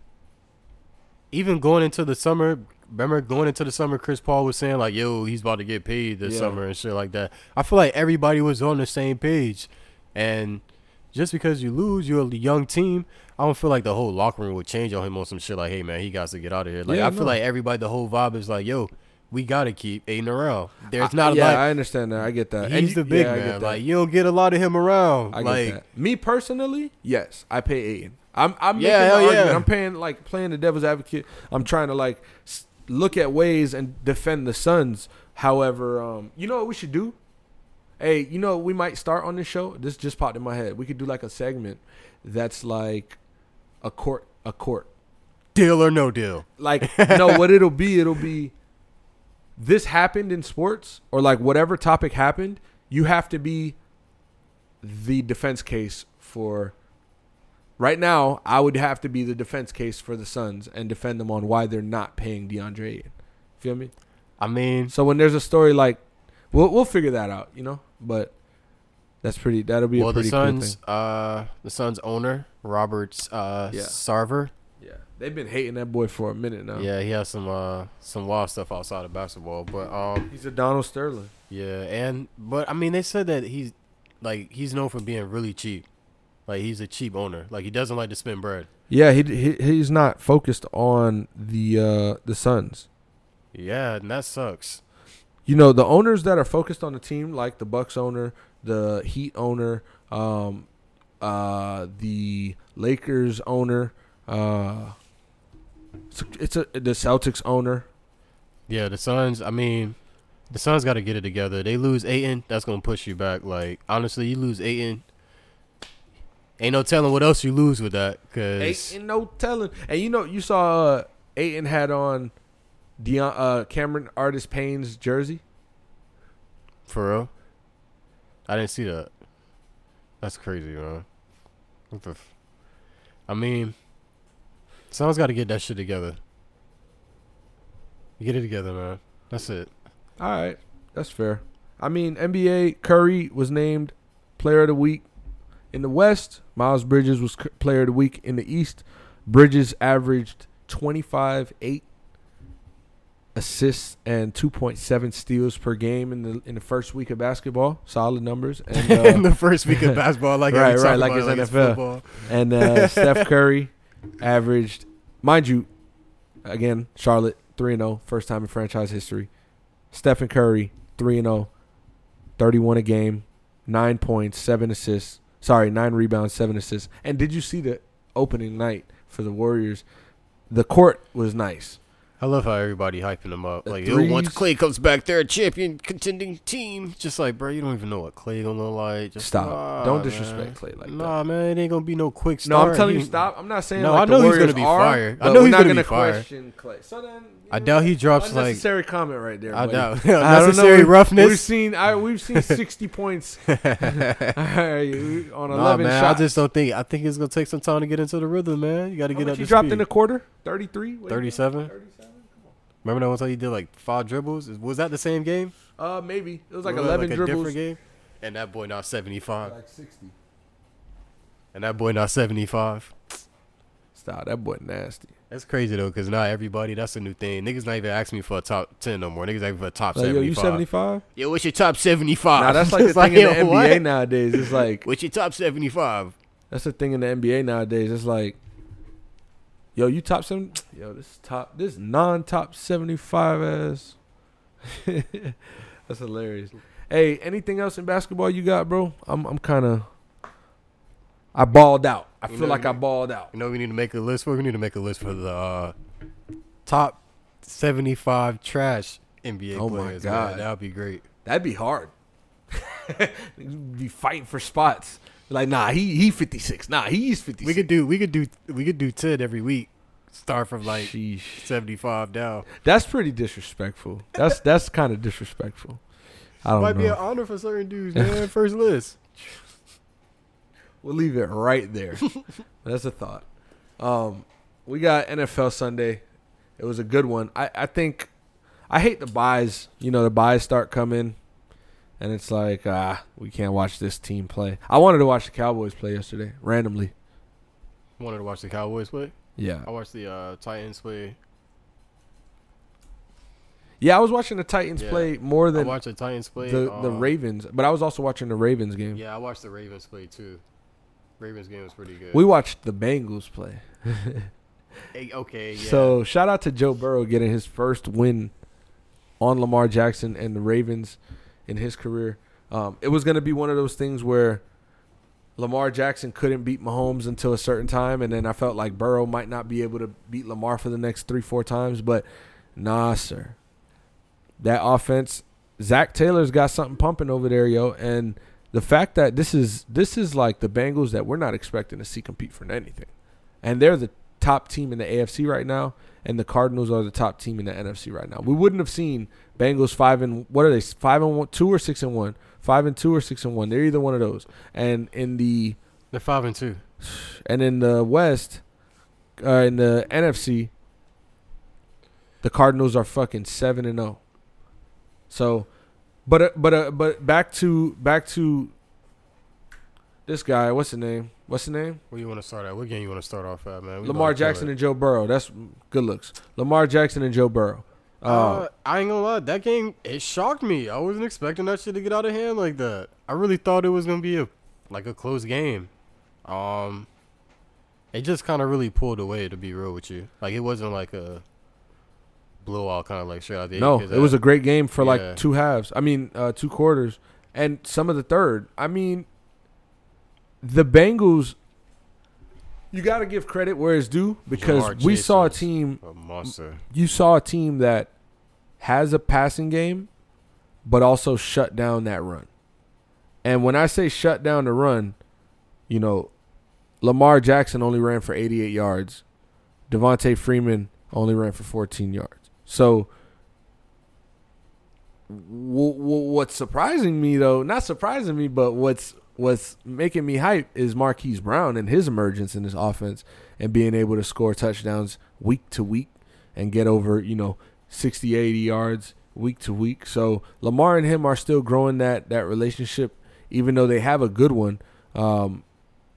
[SPEAKER 3] even going into the summer, remember going into the summer, Chris Paul was saying like, "Yo, he's about to get paid this
[SPEAKER 1] Yeah.
[SPEAKER 3] summer and shit like that." I feel like everybody was on the same page, and just because you lose, you're a young team. I don't feel like the whole locker room would change on him on some shit like, "Hey man, he got to get out of here." Like
[SPEAKER 1] Yeah,
[SPEAKER 3] I feel like everybody, the whole vibe is like, "Yo." We gotta keep Ayton around. There's
[SPEAKER 1] I-
[SPEAKER 3] not
[SPEAKER 1] yeah,
[SPEAKER 3] like
[SPEAKER 1] I understand that. I get that.
[SPEAKER 3] he's
[SPEAKER 1] you-
[SPEAKER 3] the big
[SPEAKER 1] yeah,
[SPEAKER 3] man. Like you don't get a lot of him around.
[SPEAKER 1] I
[SPEAKER 3] like
[SPEAKER 1] that. Me personally, yes, I pay Ayton. I'm I'm
[SPEAKER 3] Yeah,
[SPEAKER 1] making the argument.
[SPEAKER 3] yeah.
[SPEAKER 1] I'm paying like playing the devil's advocate. I'm trying to like look at ways and defend the Suns. However, um, you know what we should do? Hey, you know we might start on this show. This just popped in my head. We could do like a segment that's like a court a court.
[SPEAKER 3] deal or no deal.
[SPEAKER 1] Like *laughs* no, what it'll be, it'll be this happened in sports or like whatever topic happened, you have to be the defense case for right now, I would have to be the defense case for the Suns and defend them on why they're not paying DeAndre Ayton. Feel me?
[SPEAKER 3] I mean,
[SPEAKER 1] So when there's a story like we'll we'll figure that out, you know? But that's pretty that'll be
[SPEAKER 3] well,
[SPEAKER 1] a
[SPEAKER 3] the
[SPEAKER 1] pretty cool
[SPEAKER 3] Suns,
[SPEAKER 1] thing.
[SPEAKER 3] uh, the Suns owner Robert uh,
[SPEAKER 1] Yeah.
[SPEAKER 3] Sarver.
[SPEAKER 1] Yeah. They've been hating that boy for a minute now.
[SPEAKER 3] Yeah, he has some uh some wild stuff outside of basketball, but um,
[SPEAKER 1] He's a Donald Sterling.
[SPEAKER 3] yeah, and but I mean, they said that he's like he's known for being really cheap. Like he's a cheap owner. Like he doesn't like to spend bread.
[SPEAKER 1] Yeah, he, he he's not focused on the uh the Suns.
[SPEAKER 3] Yeah, and that sucks.
[SPEAKER 1] You know, the owners that are focused on the team, like the Bucks owner, the Heat owner, um, uh, the Lakers owner, uh, it's a, it's a the Celtics owner.
[SPEAKER 3] Yeah, the Suns. I mean, the Suns got to get it together. They lose Ayton, that's gonna push you back. Like honestly, you lose Ayton. Ain't no telling what else you lose with that. Cause
[SPEAKER 1] Ain't no telling. And you know, you saw uh, Ayton had on Deion, uh, Cameron Artist Payne's jersey.
[SPEAKER 3] For real? I didn't see that. That's crazy, man. What the f- I mean, someone's got to get that shit together. Get it together, man. That's it.
[SPEAKER 1] All right, that's fair. I mean, NBA Curry was named Player of the Week in the West. Miles Bridges was Player of the Week in the East. Bridges averaged 25, 8 assists and 2.7 steals per game in the in the first week of basketball. Solid numbers. *laughs* And
[SPEAKER 3] In
[SPEAKER 1] uh,
[SPEAKER 3] the first week of basketball, like *laughs*
[SPEAKER 1] Right, right, like it's
[SPEAKER 3] it
[SPEAKER 1] NFL.
[SPEAKER 3] football.
[SPEAKER 1] and uh, *laughs* Steph Curry averaged, mind you, again, Charlotte 3 0, first time in franchise history. Stephen Curry 3 0, 31 a game, 9 points, 7 assists. Sorry, 9 rebounds, 7 assists. And did you see the opening night for the Warriors? The court was nice.
[SPEAKER 3] I love how everybody hyping them up.
[SPEAKER 1] The
[SPEAKER 3] Like, yo, once. Clay comes back, they're a champion contending team. Just like, bro, you don't even know what Clay gonna look like. Just
[SPEAKER 1] Stop.
[SPEAKER 3] nah,
[SPEAKER 1] Don't
[SPEAKER 3] man.
[SPEAKER 1] disrespect Clay like that.
[SPEAKER 3] Nah, man, it ain't gonna be no quick
[SPEAKER 1] No,
[SPEAKER 3] start.
[SPEAKER 1] I'm telling you, stop. I'm not saying
[SPEAKER 3] No,
[SPEAKER 1] like
[SPEAKER 3] I know he's gonna be
[SPEAKER 1] are,
[SPEAKER 3] fire. I know he's
[SPEAKER 1] not
[SPEAKER 3] gonna
[SPEAKER 1] gonna
[SPEAKER 3] be fire.
[SPEAKER 1] question Clay. So then,
[SPEAKER 3] I doubt he drops like
[SPEAKER 1] unnecessary comment right there.
[SPEAKER 3] I
[SPEAKER 1] buddy.
[SPEAKER 3] doubt *laughs*
[SPEAKER 1] I don't know.
[SPEAKER 3] unnecessary
[SPEAKER 1] We've
[SPEAKER 3] roughness.
[SPEAKER 1] seen I, we've seen *laughs* 60 points *laughs* on
[SPEAKER 3] Nah,
[SPEAKER 1] 11
[SPEAKER 3] man,
[SPEAKER 1] shots.
[SPEAKER 3] I just don't think. I think it's gonna take some time to get into the rhythm, man. You got to get up
[SPEAKER 1] you dropped
[SPEAKER 3] speed.
[SPEAKER 1] in the quarter? 33?
[SPEAKER 3] 37?
[SPEAKER 1] 37?
[SPEAKER 3] Remember that one time you did like five dribbles? Is- Was that the same game?
[SPEAKER 1] Uh, maybe it was like
[SPEAKER 3] Was that,
[SPEAKER 1] 11
[SPEAKER 3] a
[SPEAKER 1] dribbles.
[SPEAKER 3] different game. And that boy not seventy five.
[SPEAKER 1] Like 60.
[SPEAKER 3] And that boy not seventy five.
[SPEAKER 1] Stop, that boy nasty.
[SPEAKER 3] That's crazy though, cause not everybody. That's a new thing. Niggas not even asking me for a top ten no more. Niggas asking for a top
[SPEAKER 1] Like, yo,
[SPEAKER 3] seventy
[SPEAKER 1] you 75?
[SPEAKER 3] Yo, what's your top seventy five?
[SPEAKER 1] Nah, that's *laughs* like the thing in the NBA
[SPEAKER 3] what?
[SPEAKER 1] nowadays. It's like
[SPEAKER 3] What's your top seventy five?
[SPEAKER 1] that's the thing in the NBA nowadays. It's like, yo, you top seven? *tsk* Yo, this top, this non-top 75 ass. *laughs* that's hilarious. Hey, anything else in basketball you got, bro? I'm, I'm kind of, I balled out. I
[SPEAKER 3] You
[SPEAKER 1] feel
[SPEAKER 3] know,
[SPEAKER 1] like I balled out.
[SPEAKER 3] You know, we need to make a list for. We need to make a list for the uh, top seventy five trash NBA
[SPEAKER 1] Oh my
[SPEAKER 3] players.
[SPEAKER 1] God.
[SPEAKER 3] that would be great.
[SPEAKER 1] That'd be hard. *laughs* be fighting for spots. Like, nah, he he 56. Nah, he's 56.
[SPEAKER 3] We could do. We could do. We could do ten every week. Start from like seventy five down.
[SPEAKER 1] That's pretty disrespectful. That's *laughs* that's kind of disrespectful. I don't
[SPEAKER 3] Might be an honor for certain dudes, man. *laughs* First list.
[SPEAKER 1] We'll leave it right there. *laughs* that's a thought. Um, we got NFL Sunday. It was a good one. I I think I hate the buys. You know, the buys start coming, and it's like ah, we can't watch this team play. I wanted to watch the Cowboys play yesterday randomly.
[SPEAKER 3] Wanted to watch the Cowboys play.
[SPEAKER 1] Yeah,
[SPEAKER 3] I watched the uh, Titans play.
[SPEAKER 1] yeah. I was watching the Titans
[SPEAKER 3] Yeah.
[SPEAKER 1] play more than I
[SPEAKER 3] watched the Titans play.
[SPEAKER 1] the the
[SPEAKER 3] uh,
[SPEAKER 1] Ravens, but I was also watching the Ravens game.
[SPEAKER 3] Yeah, I watched the Ravens play too. Ravens game was pretty good.
[SPEAKER 1] We watched the Bengals play. *laughs*
[SPEAKER 3] Hey, okay, yeah.
[SPEAKER 1] So shout out to Joe Burrow getting his first win on Lamar Jackson and the Ravens in his career. Um, it was going to be one of those things where Lamar Jackson couldn't beat Mahomes until a certain time, and then I felt like Burrow might not be able to beat Lamar for the next three, four times. But nah, sir, that offense, Zac Taylor's got something pumping over there, yo, and the fact that this is this is like the Bengals that we're not expecting to see compete for anything, and they're the top team in the AFC right now, and the Cardinals are the top team in the NFC right now. We wouldn't have seen Bengals five and what are they five and one, two or six and one, five and two or six and one. They're either one of those. And in the
[SPEAKER 3] they're five and two.
[SPEAKER 1] and in the West, uh, in the NFC, the Cardinals are fucking seven and zero. So, but uh, but uh, but back to back to this guy. What's the name? What's the name?
[SPEAKER 3] Where you want to start at? What game you want to start off at, man? We
[SPEAKER 1] Lamar
[SPEAKER 3] about to kill
[SPEAKER 1] Jackson and Joe Burrow. That's good looks. Lamar Jackson and Joe Burrow. Uh,
[SPEAKER 3] Uh, I ain't gonna lie, that game it shocked me. I wasn't expecting that shit to get out of hand like that. I really thought it was gonna be a like a close game. Um, it just kind of really pulled away to be real with you. Like it wasn't like a blowout, kind of like straight out the
[SPEAKER 1] no, it was a great game for
[SPEAKER 3] Yeah.
[SPEAKER 1] like two halves. I mean, uh, two quarters and some of the third. I mean, the Bengals. You got to give credit where it's due because
[SPEAKER 3] Ja'Marr
[SPEAKER 1] we saw a team.
[SPEAKER 3] a monster.
[SPEAKER 1] You saw a team that has a passing game, but also shut down that run. And when I say shut down the run, you know, Lamar Jackson only ran for 88 yards. Devonta Freeman only ran for 14 yards. So, w- w- what's surprising me though, not surprising me, but what's what's making me hype is Marquise Brown and his emergence in this offense and being able to score touchdowns week to week and get over, you know, 60, 80 yards week to week. So Lamar and him are still growing that that relationship, even though they have a good one. Um,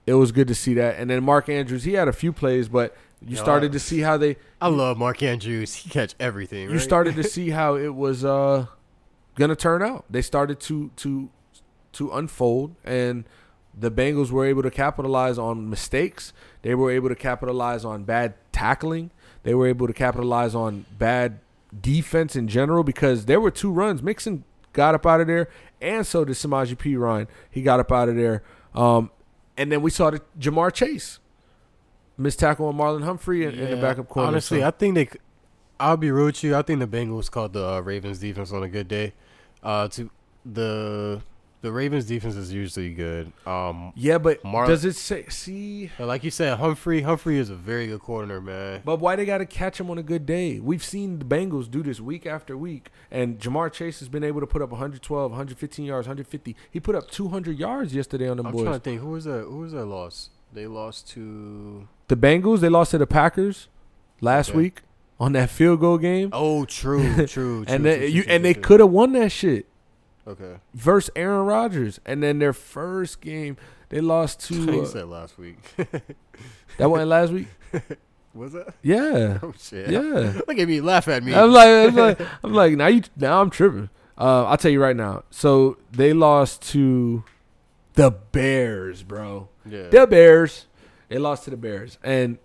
[SPEAKER 1] it was good to see that. And then Mark Andrews, he had a few plays, but you
[SPEAKER 3] Yo,
[SPEAKER 1] started to see how they
[SPEAKER 3] I love Mark Andrews. He catch everything.
[SPEAKER 1] you
[SPEAKER 3] right?
[SPEAKER 1] started to *laughs* see how it was uh gonna turn out. They started to to to unfold and the Bengals were able to capitalize on mistakes. They were able to capitalize on bad tackling. They were able to capitalize on bad defense in general because there were two runs. Mixon got up out of there, and so did Samaje Perine. He got up out of there. Um, and then we saw the Ja'Marr Chase missed tackle on Marlon Humphrey in, in the backup corner.
[SPEAKER 3] Honestly,
[SPEAKER 1] so-
[SPEAKER 3] I think they. I'll be real with you. I think the Bengals called the uh, Ravens defense on a good day. Uh, to the the Ravens defense is usually good. Um,
[SPEAKER 1] yeah, but
[SPEAKER 3] Mar-
[SPEAKER 1] does it say see?
[SPEAKER 3] like you said, Humphrey Humphrey is a very good corner, man.
[SPEAKER 1] But why they got to catch him on a good day? We've seen the Bengals do this week after week, and Ja'Marr Chase has been able to put up 112, 115 yards, 150. He put up 200 yards yesterday on the
[SPEAKER 3] I'm
[SPEAKER 1] boys.
[SPEAKER 3] trying to think who was that? Who was that loss? They lost to.
[SPEAKER 1] The Bengals they lost to the Packers last
[SPEAKER 3] Okay.
[SPEAKER 1] week on that field goal game,
[SPEAKER 3] Oh, true, *laughs* true, true.
[SPEAKER 1] and
[SPEAKER 3] true,
[SPEAKER 1] they,
[SPEAKER 3] true,
[SPEAKER 1] you and they could have won that shit
[SPEAKER 3] Okay.
[SPEAKER 1] versus Aaron Rodgers. And then their first game they lost to *laughs* uh,
[SPEAKER 3] said last week. *laughs*
[SPEAKER 1] that wasn't last week.
[SPEAKER 3] was that?
[SPEAKER 1] Yeah,
[SPEAKER 3] Oh shit.
[SPEAKER 1] yeah.
[SPEAKER 3] Look at me, laugh at me.
[SPEAKER 1] I'm like, I'm like, I'm like, now you, now I'm tripping. Uh, I'll tell you right now. So they lost to the Bears, bro.
[SPEAKER 3] yeah.
[SPEAKER 1] The Bears. They lost to the Bears, and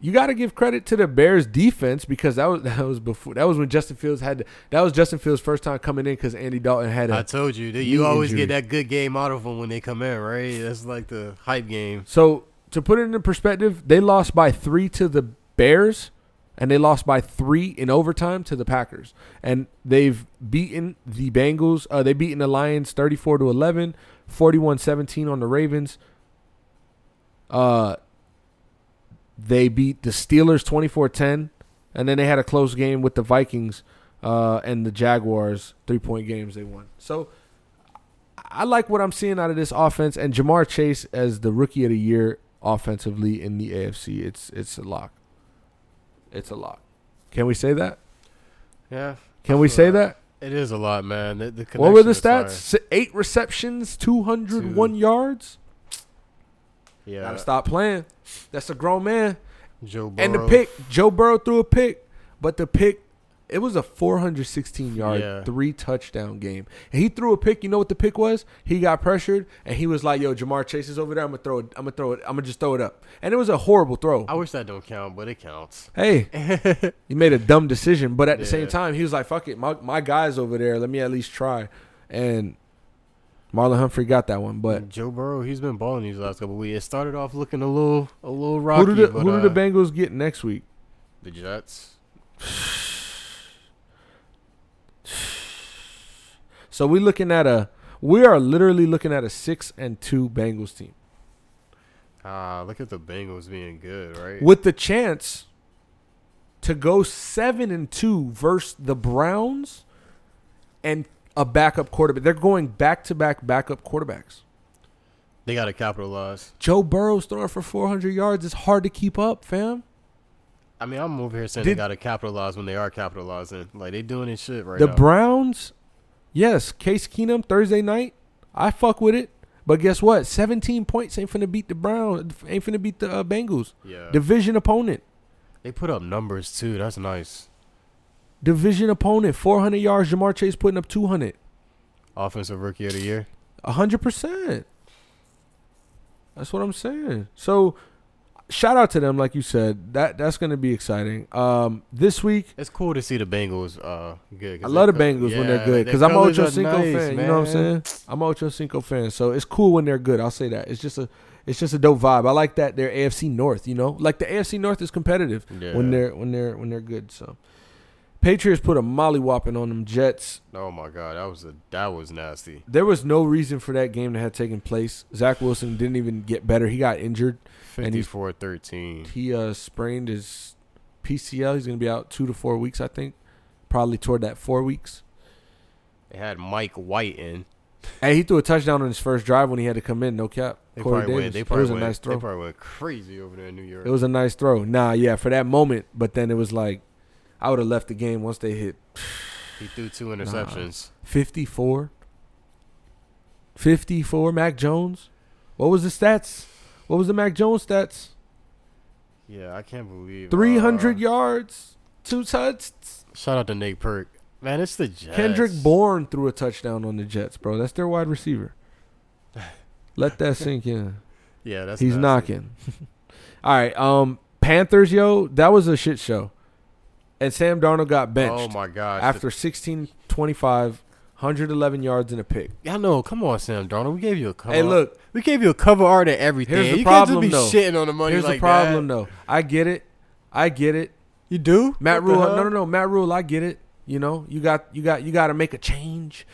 [SPEAKER 1] you got to give credit to the Bears defense because that was *laughs* that was before that was when Justin Fields had to, that was Justin Fields' first time coming in because Andy Dalton had
[SPEAKER 3] I
[SPEAKER 1] a.
[SPEAKER 3] told you, that you always
[SPEAKER 1] injury.
[SPEAKER 3] get that good game out of them when they come in, right? That's like the hype game.
[SPEAKER 1] So to put it into perspective, they lost by three to the Bears, and they lost by three in overtime to the Packers. And they've beaten the Bengals. Uh, they beaten the Lions 34 to 11, 41-17 on the Ravens. Uh, they beat the Steelers 24-10, and then they had a close game with the Vikings uh, and the Jaguars, three-point games they won. So I like what I'm seeing out of this offense, and Ja'Marr Chase as the rookie of the year offensively in the AFC. It's it's a lock. It's a lock. Can we say that?
[SPEAKER 3] Yeah,
[SPEAKER 1] Can we say that?
[SPEAKER 3] it is a lot, man. The, the
[SPEAKER 1] What were the stats?
[SPEAKER 3] is
[SPEAKER 1] Eight receptions, 201
[SPEAKER 3] Two.
[SPEAKER 1] yards.
[SPEAKER 3] Yeah,
[SPEAKER 1] Gotta stop playing. That's a grown man.
[SPEAKER 3] Joe Burrow.
[SPEAKER 1] And the pick, Joe Burrow threw a pick, but the pick, it was a 416 yard,
[SPEAKER 3] Yeah.
[SPEAKER 1] three touchdown game. And he threw a pick. You know what the pick was? He got pressured, and he was like, "Yo, Ja'Marr Chase is over there. I'm gonna throw it. I'm gonna throw it. I'm gonna just throw it up." And it was a horrible throw.
[SPEAKER 3] I wish that don't count, but it counts.
[SPEAKER 1] Hey, *laughs* he made a dumb decision, but at the same time, he was like, "Fuck it, my my guy's over there. Let me at least try." And Marlon Humphrey got that one, but
[SPEAKER 3] Joe Burrow, he's been balling these last couple weeks. It started off looking a little, a little rocky.
[SPEAKER 1] who do the
[SPEAKER 3] but,
[SPEAKER 1] who
[SPEAKER 3] uh,
[SPEAKER 1] do the Bengals get next week?
[SPEAKER 3] The Jets. *sighs*
[SPEAKER 1] So we're looking at a we are literally looking at a six and two Bengals team
[SPEAKER 3] Ah, look at the Bengals being good, right?
[SPEAKER 1] with the chance to go seven and two versus the Browns and a backup quarterback. They're going back to back backup quarterbacks.
[SPEAKER 3] They got to capitalize.
[SPEAKER 1] Joe Burrow's throwing for 400 yards. It's hard to keep up, fam.
[SPEAKER 3] I mean, I'm over here saying
[SPEAKER 1] Did-
[SPEAKER 3] they got to capitalize when they are capitalizing. Like they doing this shit right
[SPEAKER 1] the
[SPEAKER 3] now.
[SPEAKER 1] Browns, yes, Case Keenum Thursday night. I fuck with it. But guess what? 17 points ain't finna beat the Browns. Ain't finna beat the uh, Bengals.
[SPEAKER 3] yeah,
[SPEAKER 1] Division opponent.
[SPEAKER 3] they put up numbers too. That's nice.
[SPEAKER 1] Division opponent. 400 yards. Ja'Marr Chase putting up 200.
[SPEAKER 3] Offensive rookie of the year.
[SPEAKER 1] 100%. That's what I'm saying. So, shout out to them, like you said. That That's going to be exciting. Um, This week,
[SPEAKER 3] It's cool to see the Bengals uh good.
[SPEAKER 1] I love the Bengals when they're good because I'm Ocho Cinco
[SPEAKER 3] nice,
[SPEAKER 1] fan. You know what I'm saying? I'm Ocho Cinco fan, so it's cool when they're good. I'll say that. It's just a it's just a dope vibe. I like that they're AFC North. You know, like the AFC North is competitive
[SPEAKER 3] Yeah.
[SPEAKER 1] when they're when they're when they're good. So, Patriots put a molly whopping on them Jets.
[SPEAKER 3] Oh my god, that was a that was nasty.
[SPEAKER 1] There was no reason for that game to have taken place. Zach Wilson didn't even get better. He got injured. He's-
[SPEAKER 3] 54-13.
[SPEAKER 1] He uh, sprained his PCL. He's gonna be out two to four weeks, I think. Probably toward that four weeks.
[SPEAKER 3] They had Mike White in.
[SPEAKER 1] Hey, he threw a touchdown on his first drive when he had to come in. No cap.
[SPEAKER 3] They
[SPEAKER 1] Corey
[SPEAKER 3] probably
[SPEAKER 1] Davis.
[SPEAKER 3] went. They
[SPEAKER 1] it
[SPEAKER 3] probably
[SPEAKER 1] was a
[SPEAKER 3] went,
[SPEAKER 1] nice
[SPEAKER 3] They
[SPEAKER 1] throw.
[SPEAKER 3] probably went crazy over there in New York.
[SPEAKER 1] It was a nice throw. Nah, yeah, for that moment. But then it was like, I would have left the game once they hit
[SPEAKER 3] he threw two *sighs* interceptions.
[SPEAKER 1] 54. 54. Mac Jones. What was the stats? What was the Mac Jones stats?
[SPEAKER 3] Yeah, I can't believe
[SPEAKER 1] 300
[SPEAKER 3] uh,
[SPEAKER 1] yards, two touchdowns.
[SPEAKER 3] Shout out to Nate Perk. Man, it's the Jets.
[SPEAKER 1] Kendrick Bourne threw a touchdown on the Jets, bro. That's their wide receiver. *laughs* Let that sink in.
[SPEAKER 3] Yeah, that's
[SPEAKER 1] He's
[SPEAKER 3] nasty.
[SPEAKER 1] knocking. *laughs* All right. Um, Panthers, yo, that was a shit show. And Sam Darnold got oh, benched
[SPEAKER 3] Oh my gosh.
[SPEAKER 1] after 16 25, 111 yards and a pick.
[SPEAKER 3] I know. Come on, Sam Darnold. We gave you a cover.
[SPEAKER 1] Hey, look,
[SPEAKER 3] we gave you a cover art and everything.
[SPEAKER 1] Here's the
[SPEAKER 3] you
[SPEAKER 1] problem,
[SPEAKER 3] can't
[SPEAKER 1] though.
[SPEAKER 3] just be shitting on the money
[SPEAKER 1] here's
[SPEAKER 3] like
[SPEAKER 1] the problem,
[SPEAKER 3] that.
[SPEAKER 1] though. I get it. I get it.
[SPEAKER 3] You do,
[SPEAKER 1] Matt
[SPEAKER 3] What
[SPEAKER 1] Rule, no, no, no, Matt Rhule, I get it. You know, you got, you got, you got to make a change.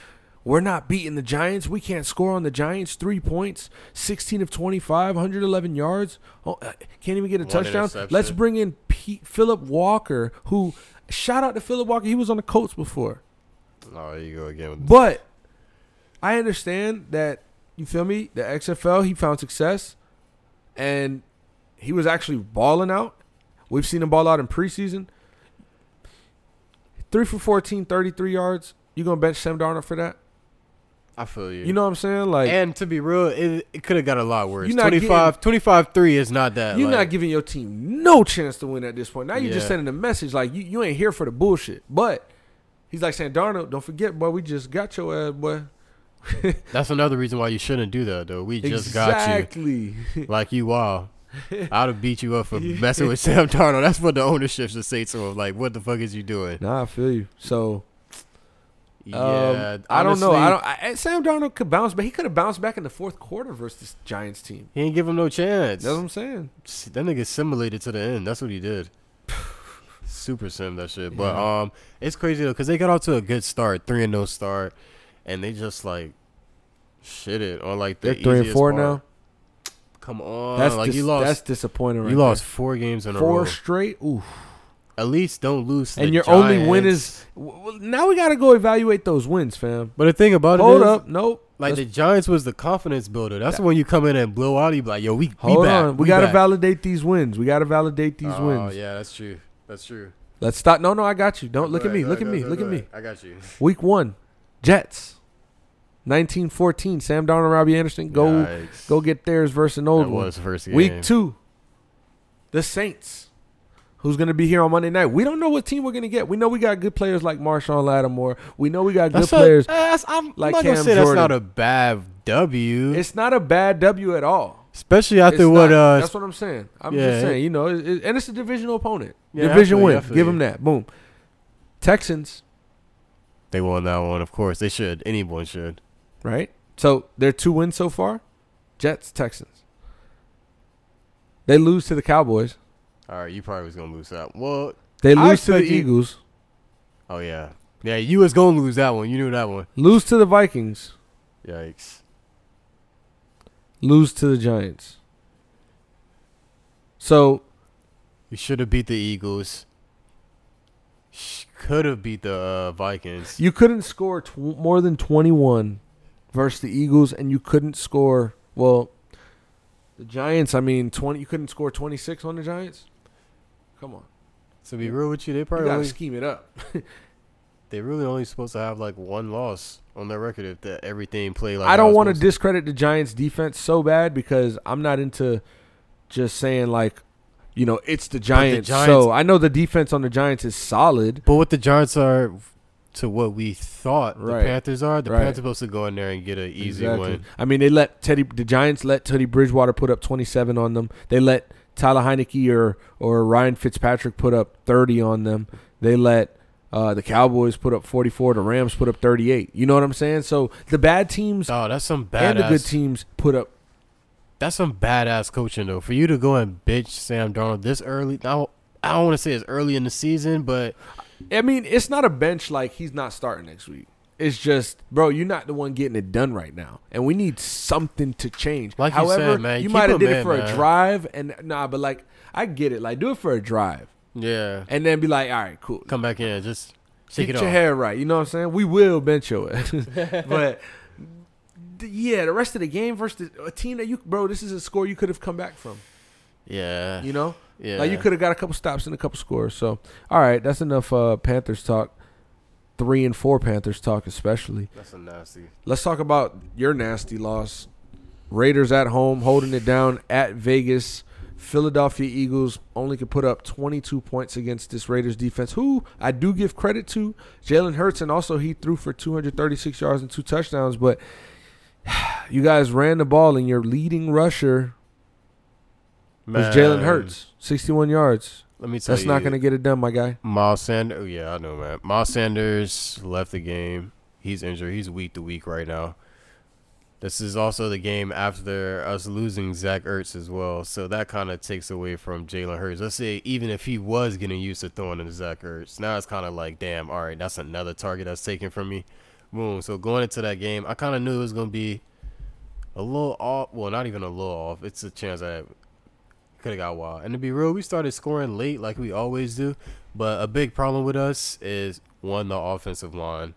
[SPEAKER 1] We're not beating the Giants. We can't score on the Giants. Three points, sixteen of twenty-five, 111 yards. Oh, uh, can't even get a
[SPEAKER 3] One
[SPEAKER 1] touchdown. Let's bring in Pete, Philip Walker, who shout out to Philip Walker. He was on the Colts before,
[SPEAKER 3] Oh, you go again. With
[SPEAKER 1] but I understand that you feel me. The XFL, he found success, and he was actually balling out. We've seen him ball out in preseason. Three for 14, 33 yards. You gonna bench Sam Darnold for that?
[SPEAKER 3] I feel you.
[SPEAKER 1] You know what I'm saying? Like
[SPEAKER 3] and to be real, it, it could have got a lot worse.
[SPEAKER 1] You're
[SPEAKER 3] 25, 25 3 is not that.
[SPEAKER 1] you're
[SPEAKER 3] like,
[SPEAKER 1] not giving your team no chance to win at this point. Now you're just sending a message like you, you ain't here for the bullshit. But he's like saying, Darnold, don't forget, boy, we just got your ass, boy. *laughs*
[SPEAKER 3] That's another reason why you shouldn't do that, though. We just got you. exactly. *laughs* Like, you are. I'd have beat you up for *laughs* messing with Sam Darnold. That's what the ownership should say to him. Like, what the fuck is you doing?
[SPEAKER 1] nah, I feel you. So
[SPEAKER 3] Yeah,
[SPEAKER 1] Um, I don't know. I don't. I, Sam Darnold could bounce, but he could have bounced back in the fourth quarter versus this Giants team.
[SPEAKER 3] He ain't give him no chance.
[SPEAKER 1] That's what I'm saying.
[SPEAKER 3] That nigga simulated to the end. That's what he did. *sighs* Super sim that shit. But um, it's crazy though because they got off to a good start, three and no start, and they just like shit it on like the
[SPEAKER 1] They're three and four
[SPEAKER 3] part.
[SPEAKER 1] now.
[SPEAKER 3] Come on,
[SPEAKER 1] That's
[SPEAKER 3] like
[SPEAKER 1] dis-
[SPEAKER 3] you lost.
[SPEAKER 1] That's disappointing. Right
[SPEAKER 3] you lost four games in a row.
[SPEAKER 1] four straight. Ooh.
[SPEAKER 3] At least don't lose.
[SPEAKER 1] And your only win is w- w- now we got to go evaluate those wins, fam.
[SPEAKER 3] But the thing about
[SPEAKER 1] Hold
[SPEAKER 3] it is,
[SPEAKER 1] up, nope.
[SPEAKER 3] like
[SPEAKER 1] Let's-
[SPEAKER 3] the Giants was the confidence builder. That's when you come in and blow out. You be like, yo, we
[SPEAKER 1] hold
[SPEAKER 3] we back.
[SPEAKER 1] on. We, got to
[SPEAKER 3] back.
[SPEAKER 1] validate these wins. We got to validate these
[SPEAKER 3] Oh
[SPEAKER 1] wins.
[SPEAKER 3] yeah, that's true. That's true.
[SPEAKER 1] Let's stop. No, no, I got you. Don't look at me. Look at me. Look at me.
[SPEAKER 3] I got you.
[SPEAKER 1] Week one, Jets. 1914. Sam Darnold, Robbie Anderson. Go,
[SPEAKER 3] Yikes.
[SPEAKER 1] go get theirs versus an old
[SPEAKER 3] That
[SPEAKER 1] one.
[SPEAKER 3] was the first game.
[SPEAKER 1] Week two, the Saints. Who's going to be here on Monday night? We don't know what team we're going to get. We know we got good players like Marshon Lattimore. We know we got good
[SPEAKER 3] That's a-
[SPEAKER 1] players.
[SPEAKER 3] that's- I'm,
[SPEAKER 1] like
[SPEAKER 3] I'm not gonna
[SPEAKER 1] Cam
[SPEAKER 3] say that's not a bad W,
[SPEAKER 1] It's not a bad W at all.
[SPEAKER 3] especially after
[SPEAKER 1] It's
[SPEAKER 3] what
[SPEAKER 1] not.
[SPEAKER 3] uh,
[SPEAKER 1] That's what I'm saying. I'm
[SPEAKER 3] yeah.
[SPEAKER 1] just saying, you know, it, it- and it's a divisional opponent.
[SPEAKER 3] Yeah,
[SPEAKER 1] Division win. Give them that. Boom. Texans,
[SPEAKER 3] they won that one. Of course, they should. Anyone should.
[SPEAKER 1] right? So they're two wins so far. Jets, Texans. They lose to the Cowboys.
[SPEAKER 3] All right, you probably was gonna lose that. Well,
[SPEAKER 1] They lose to the
[SPEAKER 3] you-
[SPEAKER 1] Eagles.
[SPEAKER 3] oh yeah, yeah. You was gonna lose that one. You knew that one.
[SPEAKER 1] Lose to the Vikings.
[SPEAKER 3] Yikes.
[SPEAKER 1] Lose to the Giants. So
[SPEAKER 3] You should have beat the Eagles. Could have beat the uh, Vikings.
[SPEAKER 1] you couldn't score tw- more than 21 versus the Eagles, and you couldn't score. Well, the Giants. I mean, 20. You couldn't score 26 on the Giants. Come on,
[SPEAKER 3] To be real with you, they
[SPEAKER 1] you
[SPEAKER 3] probably
[SPEAKER 1] gotta
[SPEAKER 3] only,
[SPEAKER 1] scheme it up. *laughs*
[SPEAKER 3] they really only supposed to have like one loss on their record if the, everything played like.
[SPEAKER 1] I don't want to discredit the Giants' defense so bad because I'm not into just saying like, you know, it's the Giants.
[SPEAKER 3] Giants-
[SPEAKER 1] so I know the defense on the Giants is solid.
[SPEAKER 3] But what the Giants are to what we thought
[SPEAKER 1] Right.
[SPEAKER 3] the Panthers are, the
[SPEAKER 1] Right.
[SPEAKER 3] Panthers supposed to go in there and get an easy
[SPEAKER 1] Exactly.
[SPEAKER 3] win.
[SPEAKER 1] I mean, they let Teddy, the Giants let Teddy Bridgewater put up 27 on them. They let Tyler Heinicke or or Ryan Fitzpatrick put up 30 on them. They let uh, the Cowboys put up 44. The Rams put up 38. You know what I'm saying? So the bad teams
[SPEAKER 3] Oh, that's some bad.
[SPEAKER 1] and the good teams put up.
[SPEAKER 3] That's some badass coaching though. For you to go and bitch Sam Darnold this early. Now I don't want to say it's early in the season, but
[SPEAKER 1] I mean, it's not a bench like he's not starting next week. It's just, bro, you're not the one getting it done right now, and we need something to change.
[SPEAKER 3] Like you
[SPEAKER 1] However,
[SPEAKER 3] said, man,
[SPEAKER 1] you might have did it
[SPEAKER 3] in,
[SPEAKER 1] for a drive, and nah, but like I get it. Like do it for a drive,
[SPEAKER 3] yeah,
[SPEAKER 1] and then be like, all right, cool.
[SPEAKER 3] come back in, just shake
[SPEAKER 1] Get
[SPEAKER 3] it
[SPEAKER 1] your
[SPEAKER 3] off.
[SPEAKER 1] hair right. You know what I'm saying? We will bench your ass, *laughs* *laughs* but yeah, the rest of the game versus a team that you, bro, this is a score you could have come back from.
[SPEAKER 3] Yeah,
[SPEAKER 1] You know,
[SPEAKER 3] yeah.
[SPEAKER 1] like you could have got a couple stops and a couple scores. So, all right, that's enough uh, Panthers talk. Three and four Panthers talk, especially.
[SPEAKER 3] That's a nasty.
[SPEAKER 1] Let's talk about your nasty loss. Raiders at home, holding it down at Vegas. Philadelphia Eagles only could put up 22 points against this Raiders defense, who I do give credit to. Jalen Hurts, and also he threw for 236 yards and two touchdowns. But *sighs* you guys ran the ball, and your leading rusher was Jalen
[SPEAKER 3] Man,
[SPEAKER 1] Hurts, 61 yards.
[SPEAKER 3] Let me tell you.
[SPEAKER 1] That's
[SPEAKER 3] you,
[SPEAKER 1] not going to get it done, my guy.
[SPEAKER 3] Miles Sanders. Oh, yeah, I know, man. Miles Sanders left the game. He's injured. He's week to week right now. This is also the game after us losing Zach Ertz as well. So that kind of takes away from Jalen Hurts. Let's say even if he was getting used to throwing into Zach Ertz, now it's kind of like, damn, all right, that's another target that's taken from me. Boom. So going into that game, I kind of knew it was going to be a little off. Well, not even a little off. It's a chance that could have got wild. And to be real, we started scoring late like we always do. But a big problem with us is one, the offensive line.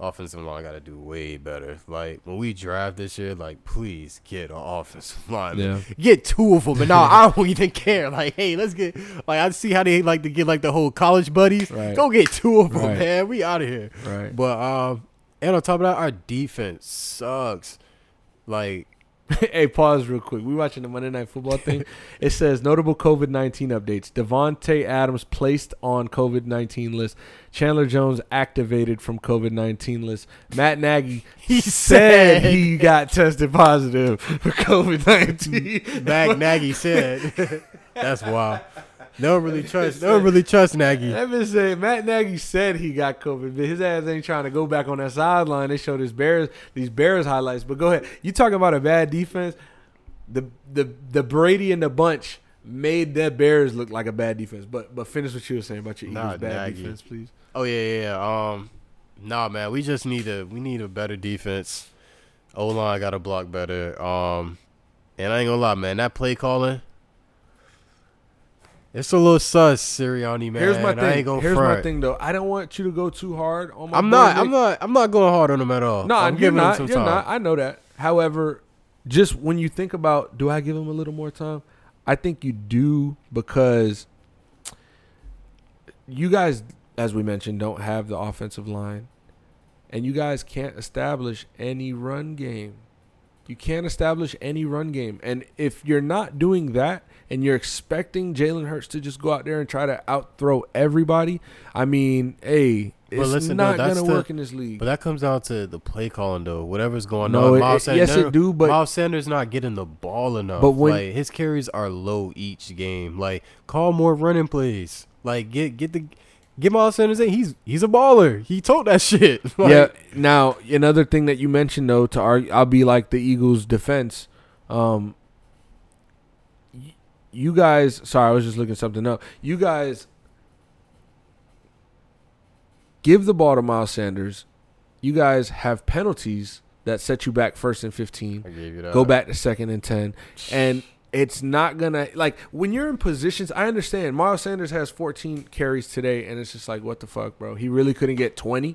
[SPEAKER 3] Offensive line got to do way better. Like when we draft this year, like please get an offensive *laughs* line.
[SPEAKER 1] Yeah.
[SPEAKER 3] Get two of them, But now I don't even care. Like, hey, let's get. Like I see how they like to get like the whole college buddies.
[SPEAKER 1] Right.
[SPEAKER 3] Go get two of them,
[SPEAKER 1] Right.
[SPEAKER 3] man. We out of here.
[SPEAKER 1] Right.
[SPEAKER 3] But um, and on top of that, our defense sucks. Like *laughs*
[SPEAKER 1] hey, pause real quick. We watching the Monday Night Football thing. *laughs* it says notable COVID nineteen updates. Davante Adams placed on COVID nineteen list. Chandler Jones activated from COVID nineteen list. Matt Nagy
[SPEAKER 3] He
[SPEAKER 1] said
[SPEAKER 3] said-
[SPEAKER 1] he got tested positive for COVID nineteen.
[SPEAKER 3] Mag *laughs* Nagy said. That's wild. No one really trust. No one really trust Nagy.
[SPEAKER 1] That been said Matt Nagy said he got COVID, but his ass ain't trying to go back on that sideline. They showed his Bears these Bears highlights. But go ahead. You talking about a bad defense? The the the Brady and the bunch made that Bears look like a bad defense. But but finish what you were saying about your Eagles
[SPEAKER 3] Nah,
[SPEAKER 1] bad
[SPEAKER 3] Nagy.
[SPEAKER 1] defense, please.
[SPEAKER 3] Oh yeah, yeah, yeah. Um, nah, man. We just need a we need a better defense. O line got to block better. Um, and I ain't gonna lie, man. That play calling, it's a little sus, Sirianni, man.
[SPEAKER 1] Here's my
[SPEAKER 3] I
[SPEAKER 1] thing.
[SPEAKER 3] ain't gonna
[SPEAKER 1] Here's
[SPEAKER 3] front.
[SPEAKER 1] my thing though. I don't want you to go too hard on my.
[SPEAKER 3] I'm not. I'm not. I'm not going hard on him at all.
[SPEAKER 1] No,
[SPEAKER 3] I'm giving
[SPEAKER 1] not.
[SPEAKER 3] him some
[SPEAKER 1] You're
[SPEAKER 3] time.
[SPEAKER 1] not. I know that. However, just when you think about, do I give him a little more time? I think you do because you guys, as we mentioned, don't have the offensive line, and you guys can't establish any run game. You can't establish any run game, and if you're not doing that, and you're expecting Jalen Hurts to just go out there and try to outthrow everybody, I mean, hey,
[SPEAKER 3] But
[SPEAKER 1] it's
[SPEAKER 3] listen,
[SPEAKER 1] not
[SPEAKER 3] that's
[SPEAKER 1] gonna
[SPEAKER 3] the-
[SPEAKER 1] work in this league.
[SPEAKER 3] But that comes down to the play calling, though. Whatever's going
[SPEAKER 1] No,
[SPEAKER 3] on, Miles
[SPEAKER 1] it-
[SPEAKER 3] Sanders,
[SPEAKER 1] yes, it do, but-
[SPEAKER 3] Miles Sanders not getting the ball enough.
[SPEAKER 1] But when-
[SPEAKER 3] like his carries are low each game. Like call more running plays. Like get get the get Miles Sanders in. He's he's a baller. He told that *laughs* shit. Like,
[SPEAKER 1] yeah. Now another thing that you mentioned though, to argue, I'll be like the Eagles' defense. Um, you guys, sorry, I was just looking something up. You guys give the ball to Miles Sanders. You guys have penalties that set you back first and fifteen.
[SPEAKER 3] I gave you that.
[SPEAKER 1] Go back to second and ten, and it's not gonna like when you're in positions. I understand. Miles Sanders has 14 carries today, and it's just like, what the fuck, bro? He really couldn't get 20,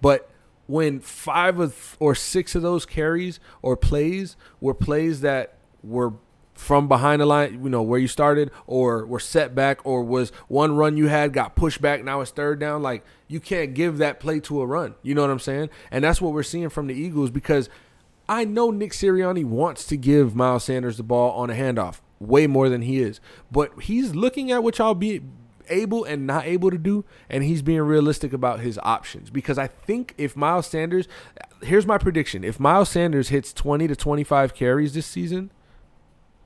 [SPEAKER 1] but when five of or six of those carries or plays were plays that were from behind the line, you know, where you started, or were set back, or was one run you had got pushed back, now it's third down. Like you can't give that play to a run. You know what I'm saying? And that's what we're seeing from the Eagles because I know Nick Sirianni wants to give Miles Sanders the ball on a handoff way more than he is, but he's looking at what y'all be able and not able to do, and he's being realistic about his options. Because I think if Miles Sanders, here's my prediction: if Miles Sanders hits 20 to 25 carries this season,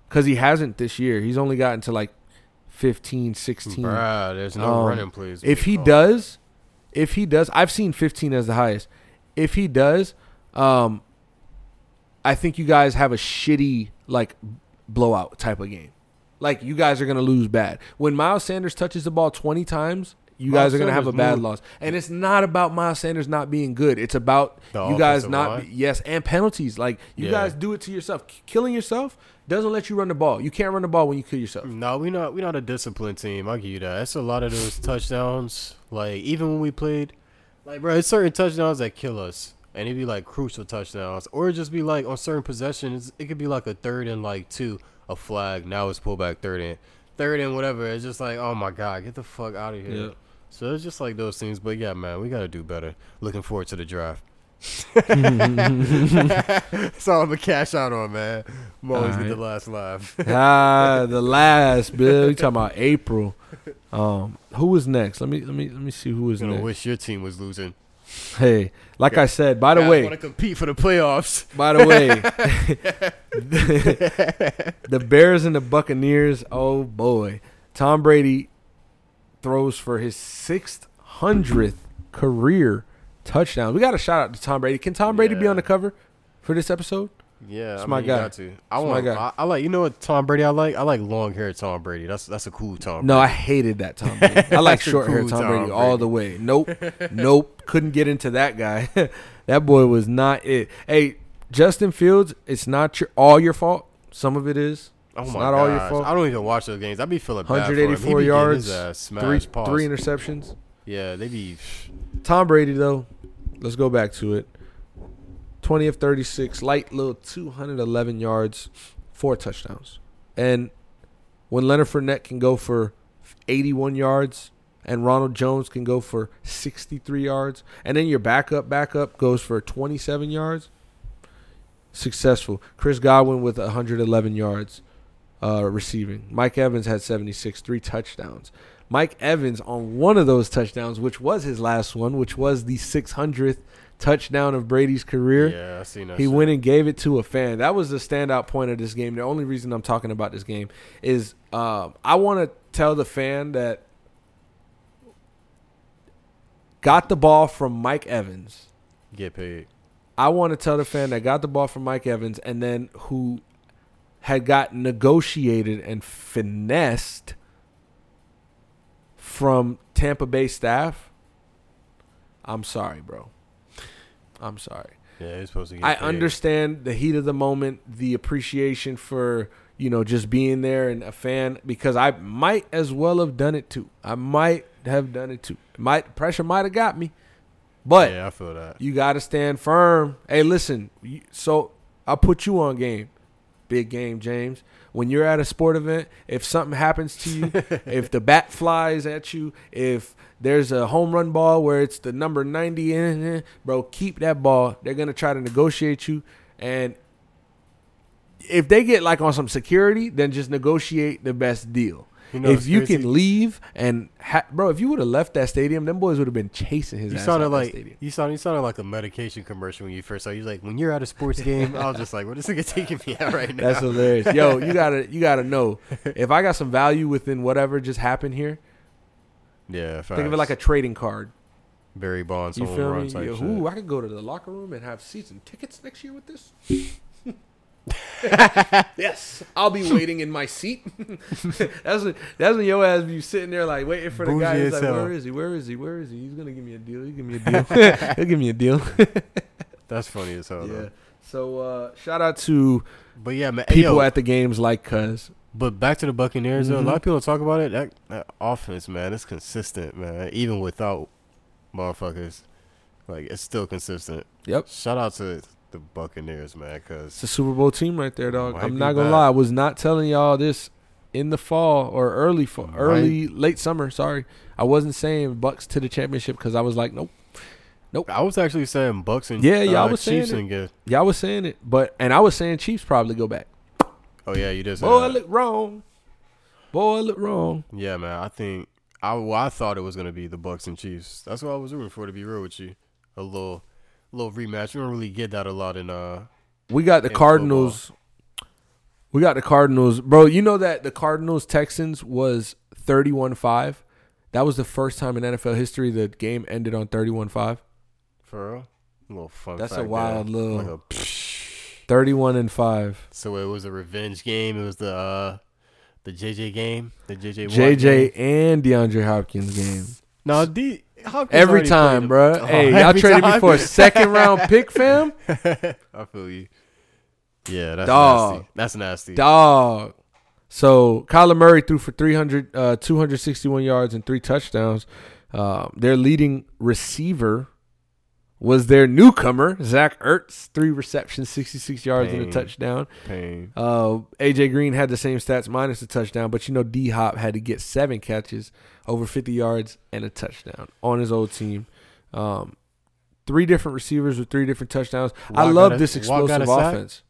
[SPEAKER 1] because he hasn't this year, he's only gotten to like 15, 16.
[SPEAKER 3] Bruh, there's no
[SPEAKER 1] Um,
[SPEAKER 3] running plays.
[SPEAKER 1] If he
[SPEAKER 3] called.
[SPEAKER 1] does, if he does, I've seen 15 as the highest. If he does, um, I think you guys have a shitty like blowout type of game. Like you guys are gonna lose bad. When Miles Sanders touches the ball 20 times, you
[SPEAKER 3] Miles
[SPEAKER 1] guys are gonna have a bad
[SPEAKER 3] moved.
[SPEAKER 1] loss. And it's not about Miles Sanders not being good. It's about
[SPEAKER 3] The
[SPEAKER 1] you guys not be, yes and penalties. Like you
[SPEAKER 3] Yeah.
[SPEAKER 1] guys do it to yourself. K- Killing yourself doesn't let you run the ball. You can't run the ball when you kill yourself.
[SPEAKER 3] No, we not we not a disciplined team. I'll give you that. That's a lot of those touchdowns. Like even when we played, like bro, it's certain touchdowns that kill us, and it'd be like crucial touchdowns, or it'd just be like on certain possessions, it could be like a third and like two, a flag. Now it's pulled back third and third and whatever. It's just like oh my god, get the fuck out of here.
[SPEAKER 1] Yeah.
[SPEAKER 3] So it's just like those things. But yeah, man, we gotta do better. Looking forward to the draft. *laughs* That's all I'm gonna cash out on, man. I'm always get the last laugh. *laughs*
[SPEAKER 1] ah, the last Bill. You talking about April? Um, who was next? Let me let me let me see who was next.
[SPEAKER 3] wish your team was losing.
[SPEAKER 1] Hey, like I said, by the
[SPEAKER 3] Guys
[SPEAKER 1] way,
[SPEAKER 3] want to compete for the playoffs.
[SPEAKER 1] by the way, *laughs* the Bears and the Buccaneers. Oh boy, Tom Brady throws for his sixth hundredth career touchdown. We got a shout out to Tom Brady. Can Tom Brady be on the cover for this episode?
[SPEAKER 3] Yeah,
[SPEAKER 1] That's
[SPEAKER 3] I
[SPEAKER 1] my guy.
[SPEAKER 3] To. I want. I, I like. You know what Tom Brady? I like. I like long hair Tom Brady. That's that's a cool Tom.
[SPEAKER 1] No, I hated that Tom Brady. *laughs* I like short hair Tom
[SPEAKER 3] Tom
[SPEAKER 1] Brady all the way. Nope, nope. Couldn't get into that guy. *laughs* that boy was not it. Hey, Justin Fields, it's not your all your fault. Some of it is.
[SPEAKER 3] Oh
[SPEAKER 1] It's not
[SPEAKER 3] gosh.
[SPEAKER 1] all your fault.
[SPEAKER 3] I don't even watch those games. I'd be feeling bad for him.
[SPEAKER 1] 184 yards,
[SPEAKER 3] his ass smashed.
[SPEAKER 1] Three three interceptions.
[SPEAKER 3] Yeah, they be.
[SPEAKER 1] Tom Brady though, let's go back to it. 20 of 36, light little 211 yards, four touchdowns. And when Leonard Fournette can go for 81 yards and Ronald Jones can go for 63 yards, and then your backup backup goes for 27 yards, successful. Chris Godwin with 111 yards uh, receiving. Mike Evans had 76, three touchdowns. Mike Evans on one of those touchdowns, which was his last one, which was the 600th touchdown of Brady's career.
[SPEAKER 3] Yeah, I seen that.
[SPEAKER 1] He
[SPEAKER 3] shit.
[SPEAKER 1] went and gave it to a fan. That was the standout point of this game. The only reason I'm talking about this game is um, I want to tell the fan that got the ball from Mike Evans.
[SPEAKER 3] get paid.
[SPEAKER 1] I want to tell the fan that got the ball from Mike Evans and then who had got negotiated and finessed from Tampa Bay staff. I'm sorry, bro. I'm sorry.
[SPEAKER 3] Yeah, he's supposed to get.
[SPEAKER 1] I
[SPEAKER 3] paid.
[SPEAKER 1] understand the heat of the moment, the appreciation for you know just being there and a fan because I might as well have done it too. I might have done it too. Might pressure might have got me, but
[SPEAKER 3] Yeah, I feel that.
[SPEAKER 1] you got to stand firm. Hey, listen. So I'll put you on game. Big game, James. When you're at a sport event, if something happens to you, *laughs* if the bat flies at you, if there's a home run ball where it's the number 90 in, bro, keep that ball. They're going to try to negotiate you. And if they get like on some security, then just negotiate the best deal.
[SPEAKER 3] You know
[SPEAKER 1] if you
[SPEAKER 3] crazy?
[SPEAKER 1] can leave and ha- bro, if you would have left that stadium, them boys would have been chasing his
[SPEAKER 3] You
[SPEAKER 1] ass
[SPEAKER 3] sounded like
[SPEAKER 1] stadium.
[SPEAKER 3] you sounded you sounded like a medication commercial when you first saw. You was like, when you're at a sports game, I was just like, what is this nigga taking me out right *laughs* now?
[SPEAKER 1] That's hilarious. Yo, *laughs* you gotta you gotta know if I got some value within whatever just happened here.
[SPEAKER 3] yeah,
[SPEAKER 1] Think of it like a trading card.
[SPEAKER 3] Barry Bonds
[SPEAKER 1] You feel me? Yo, ooh, I could go to the locker room and have season tickets next year with this. *laughs* yes, I'll be waiting in my seat. *laughs* that's when, that's when your ass be sitting there like waiting for the guy. He's like, "Where is he? Where is he? Where is he? He's gonna give me a deal. *laughs* He'll give me a deal. He'll give me a deal."
[SPEAKER 3] That's funny as hell.
[SPEAKER 1] yeah.
[SPEAKER 3] Though.
[SPEAKER 1] So uh, shout out to
[SPEAKER 3] But yeah, man.
[SPEAKER 1] people
[SPEAKER 3] yo,
[SPEAKER 1] at the games like Cuz.
[SPEAKER 3] But back to the Buccaneers, though. A lot of people talk about it. That, that offense, man, it's consistent, man. Even without motherfuckers, like it's still consistent.
[SPEAKER 1] Yep.
[SPEAKER 3] Shout out to the Buccaneers, man, because It's
[SPEAKER 1] a Super Bowl team right there, dog. I'm not gonna
[SPEAKER 3] back.
[SPEAKER 1] lie. I was not telling y'all this in the fall or early fall,
[SPEAKER 3] Might-
[SPEAKER 1] early late summer. Sorry, I wasn't saying Bucks to the championship because I was like, nope. Nope.
[SPEAKER 3] I was actually saying Bucks and
[SPEAKER 1] Yeah, yeah, I
[SPEAKER 3] uh,
[SPEAKER 1] was saying
[SPEAKER 3] Chiefs
[SPEAKER 1] it.
[SPEAKER 3] and get.
[SPEAKER 1] Y'all was saying it, but and I was saying Chiefs probably go back.
[SPEAKER 3] Oh yeah, you just Say
[SPEAKER 1] Boy, I look wrong. Boy, I look wrong.
[SPEAKER 3] Yeah, man. I think I well, I thought it was gonna be the Bucks and Chiefs. That's what I was rooting for. To be real with you, a little, little rematch. You don't really get that a lot in uh.
[SPEAKER 1] We got the
[SPEAKER 3] In
[SPEAKER 1] Cardinals. We got the Cardinals, bro. You know that the Cardinals Texans was 31-5. That was the first time in NFL history the game ended on 31-5.
[SPEAKER 3] For real, a little fun.
[SPEAKER 1] That's a wild
[SPEAKER 3] there.
[SPEAKER 1] little-
[SPEAKER 3] Like a. *laughs*
[SPEAKER 1] 31 and 5.
[SPEAKER 3] So it was a revenge game. It was the uh, the JJ game, the JJ Watt game.
[SPEAKER 1] JJ and DeAndre Hopkins game.
[SPEAKER 3] Now, D Hopkins
[SPEAKER 1] Every time, bro.
[SPEAKER 3] him.
[SPEAKER 1] Hey, *laughs* y'all
[SPEAKER 3] every
[SPEAKER 1] traded me
[SPEAKER 3] time?
[SPEAKER 1] for a second round pick, *laughs* fam.
[SPEAKER 3] I feel you. Yeah, that's
[SPEAKER 1] Dog.
[SPEAKER 3] nasty. That's nasty.
[SPEAKER 1] Dog. So Kyler Murray threw for 300, uh, 261 yards and three touchdowns. Uh, their leading receiver was their newcomer, Zach Ertz, three receptions, 66 yards and a touchdown.
[SPEAKER 3] Pain.
[SPEAKER 1] Uh, AJ Green had the same stats minus a touchdown, but you know D Hop had to get seven catches, over 50 yards, and a touchdown on his old team. Um, three different receivers with three different touchdowns. I love
[SPEAKER 3] a-
[SPEAKER 1] this
[SPEAKER 3] Watt got a
[SPEAKER 1] explosive offense.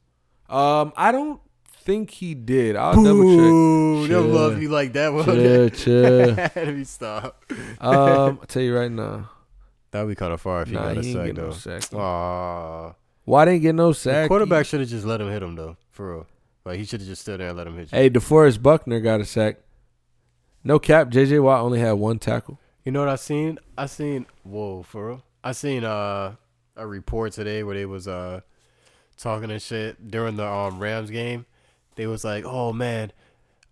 [SPEAKER 1] Um, I don't think he did. I'll double check.
[SPEAKER 3] Boo! They'll love you like that one.
[SPEAKER 1] Chill, chill. *laughs*
[SPEAKER 3] Let me stop.
[SPEAKER 1] Um, I'll tell you right now.
[SPEAKER 3] That would be kind of far if he
[SPEAKER 1] Nah,
[SPEAKER 3] got a
[SPEAKER 1] he ain't
[SPEAKER 3] sack
[SPEAKER 1] get no
[SPEAKER 3] though.
[SPEAKER 1] sack.
[SPEAKER 3] Aw.
[SPEAKER 1] Why didn't get no sack?
[SPEAKER 3] The
[SPEAKER 1] sack?
[SPEAKER 3] quarterback should have just let him hit him though, for real. Like he should have just stood there and let him hit you.
[SPEAKER 1] Hey, DeForest Buckner got a sack. No cap. JJ Watt only had one tackle.
[SPEAKER 3] You know what I seen? I seen whoa for real. I seen uh a report today where they was uh talking and shit during the um Rams game. They was like, oh man,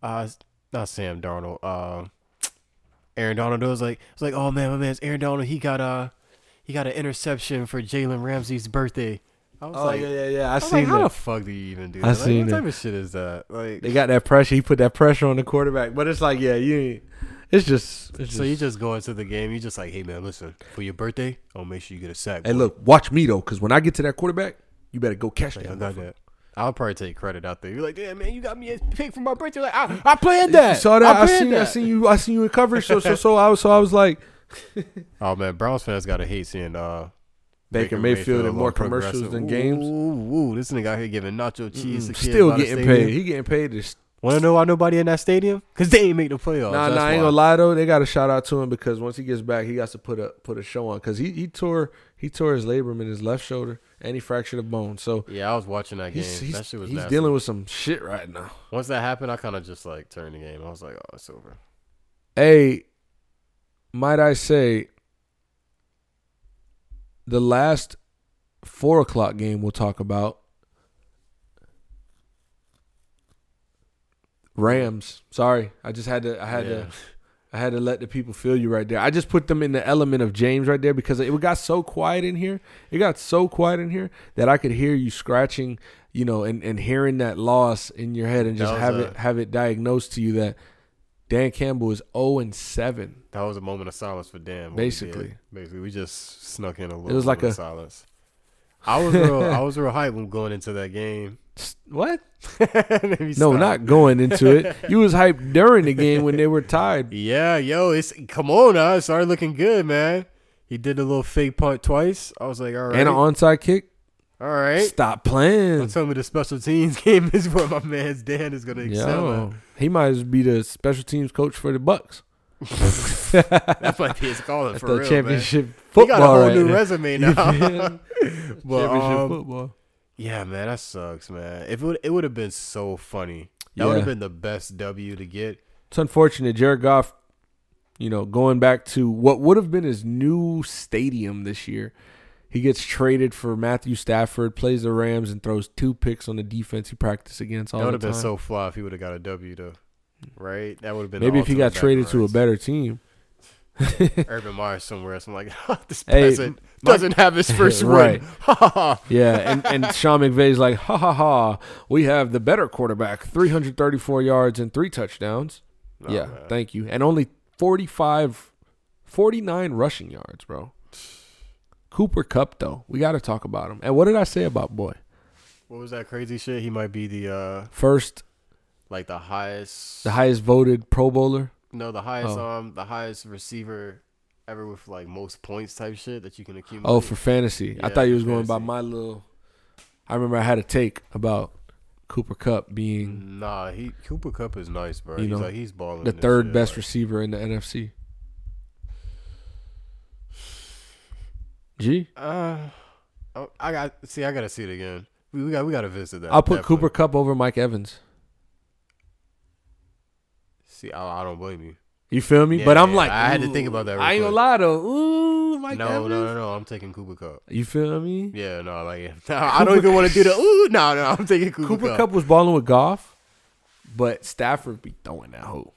[SPEAKER 3] uh not Sam Darnold, uh Aaron Donald It was like was like, oh man, my man's Aaron Donald, he got uh he got an interception for Jalen Ramsey's birthday. I was like,
[SPEAKER 1] yeah, yeah. I
[SPEAKER 3] I was
[SPEAKER 1] seen
[SPEAKER 3] like, how
[SPEAKER 1] that.
[SPEAKER 3] the fuck do you even do
[SPEAKER 1] I
[SPEAKER 3] that? Like,
[SPEAKER 1] seen
[SPEAKER 3] what
[SPEAKER 1] it.
[SPEAKER 3] type of shit is that? Like,
[SPEAKER 1] They got that pressure. He put that pressure on the quarterback. But it's like, yeah, you. It's just. It's
[SPEAKER 3] so you
[SPEAKER 1] just-
[SPEAKER 3] just go into the game, you just like, hey man, listen, for your birthday, I'll make sure you get a sack.
[SPEAKER 1] Hey,
[SPEAKER 3] boy."
[SPEAKER 1] look, watch me though, because when I get to that quarterback, you better go catch
[SPEAKER 3] Like,
[SPEAKER 1] that.
[SPEAKER 3] I got
[SPEAKER 1] motherfucker.
[SPEAKER 3] that. I'll probably take credit out there. You're like, damn man, you got me a pick for my birthday. Like, I, I planned
[SPEAKER 1] You
[SPEAKER 3] that.
[SPEAKER 1] saw that? I,
[SPEAKER 3] planned
[SPEAKER 1] seen. I seen you. I seen you in coverage. So so so I was so I was like *laughs*
[SPEAKER 3] Oh man, Browns fans gotta hate seeing uh
[SPEAKER 1] Baker Mayfield in more commercials than
[SPEAKER 3] Ooh,
[SPEAKER 1] games.
[SPEAKER 3] Ooh, ooh, this nigga out here giving nacho cheese. to kids
[SPEAKER 1] Still getting paid. He getting paid. To st-
[SPEAKER 3] Wanna know why nobody in that stadium? Cause they ain't make the playoffs.
[SPEAKER 1] nah,
[SPEAKER 3] That's
[SPEAKER 1] nah. I ain't
[SPEAKER 3] why.
[SPEAKER 1] gonna lie though. They got a shout out to him because once he gets back, he got to put a put a show on because he he tore he tore his labrum in his left shoulder and he fractured a bone. So
[SPEAKER 3] Yeah, I was watching that game.
[SPEAKER 1] he's he's,
[SPEAKER 3] that shit was
[SPEAKER 1] he's
[SPEAKER 3] nasty.
[SPEAKER 1] dealing with some shit right now.
[SPEAKER 3] Once that happened, I kind of just like turned the game. I was like, oh, it's over.
[SPEAKER 1] Hey, might I say, the last four o'clock game we'll talk about. Rams. Sorry, I just had to. I had
[SPEAKER 3] Yeah.
[SPEAKER 1] to. I had to let the people feel you right there. I just put them in the element of James right there because it got so quiet in here. It got so quiet in here that I could hear you scratching, you know, and, and hearing that loss in your head and just have
[SPEAKER 3] a-
[SPEAKER 1] it have it diagnosed to you that Dan Campbell is 0 and 7.
[SPEAKER 3] That was a moment of silence for Dan. what we.
[SPEAKER 1] Basically.
[SPEAKER 3] basically, we just snuck in a little.
[SPEAKER 1] It was like a-
[SPEAKER 3] of silence. I was real. I was real hyped when going into that game.
[SPEAKER 1] What? *laughs* No,
[SPEAKER 3] stop.
[SPEAKER 1] not going into it. You was hyped during the game when they were tied.
[SPEAKER 3] Yeah, yo, it's come on now. It started looking good, man. He did a little fake punt twice. I was like, all right,
[SPEAKER 1] And an onside kick.
[SPEAKER 3] all right.
[SPEAKER 1] Stop playing.
[SPEAKER 3] Don't tell me the special teams *laughs* game is where my man's Dan is gonna excel.
[SPEAKER 1] Yo, he might as be the special teams coach for the Bucks.
[SPEAKER 3] at. *laughs* That might be his calling
[SPEAKER 1] That's
[SPEAKER 3] for
[SPEAKER 1] the
[SPEAKER 3] real, man.
[SPEAKER 1] championship
[SPEAKER 3] He got a whole
[SPEAKER 1] right
[SPEAKER 3] new
[SPEAKER 1] there.
[SPEAKER 3] resume now.
[SPEAKER 1] Yeah.
[SPEAKER 3] but
[SPEAKER 1] championship
[SPEAKER 3] um,
[SPEAKER 1] football.
[SPEAKER 3] Yeah, man, that sucks, man. If it would, it would have been so funny. That would have been the best W to get.
[SPEAKER 1] It's unfortunate. Jared Goff, you know, going back to what would have been his new stadium this year, he gets traded for Matthew Stafford, plays the Rams, and throws two picks on the defense he practiced against all
[SPEAKER 3] That would have been so fly if he would have got a W though. Right? That would have been
[SPEAKER 1] Maybe if he got traded to a better team. *laughs*
[SPEAKER 3] Urban Meyer somewhere. else. I'm like, *laughs* this peasant doesn't have his *laughs* first
[SPEAKER 1] Right.
[SPEAKER 3] win. Ha ha ha.
[SPEAKER 1] Yeah, and, and Sean McVay's like, ha ha ha, we have the better quarterback, 334 yards and three touchdowns. Yeah,
[SPEAKER 3] man.
[SPEAKER 1] thank you. And only 45, 49 rushing yards, bro. *sighs* Cooper Kupp, though, we got to talk about him. And what did I say about boy?
[SPEAKER 3] What was that crazy shit? He might be the uh
[SPEAKER 1] First,
[SPEAKER 3] like the highest
[SPEAKER 1] the highest voted Pro Bowler.
[SPEAKER 3] No the highest
[SPEAKER 1] Oh.
[SPEAKER 3] um the highest receiver ever with like most points type shit that you can accumulate.
[SPEAKER 1] Oh, for fantasy. I thought you was going by my little. I remember I had a take about Cooper Kupp being
[SPEAKER 3] Nah, he Cooper Kupp is nice, bro.
[SPEAKER 1] You
[SPEAKER 3] he's
[SPEAKER 1] know,
[SPEAKER 3] like he's balling.
[SPEAKER 1] the third
[SPEAKER 3] shit,
[SPEAKER 1] best
[SPEAKER 3] like-
[SPEAKER 1] receiver in the NFC. G.
[SPEAKER 3] Uh, I got see. I gotta see it again. We, we got we gotta visit that.
[SPEAKER 1] I'll put. Cooper Kupp over Mike Evans.
[SPEAKER 3] See, I, I don't blame you.
[SPEAKER 1] You feel me?
[SPEAKER 3] Yeah,
[SPEAKER 1] but I'm
[SPEAKER 3] yeah,
[SPEAKER 1] like,
[SPEAKER 3] I had to think about that
[SPEAKER 1] I ain't gonna lie though. Ooh, Mike
[SPEAKER 3] no,
[SPEAKER 1] Evans.
[SPEAKER 3] no, no, no. I'm taking Cooper Kupp.
[SPEAKER 1] You feel me?
[SPEAKER 3] Yeah, no, like *laughs* no, I don't even want to do the ooh. No, no, I'm taking Cooper, Kupp.
[SPEAKER 1] Cooper
[SPEAKER 3] Kupp.
[SPEAKER 1] Kupp was balling with Goff, but Stafford be throwing that hoe.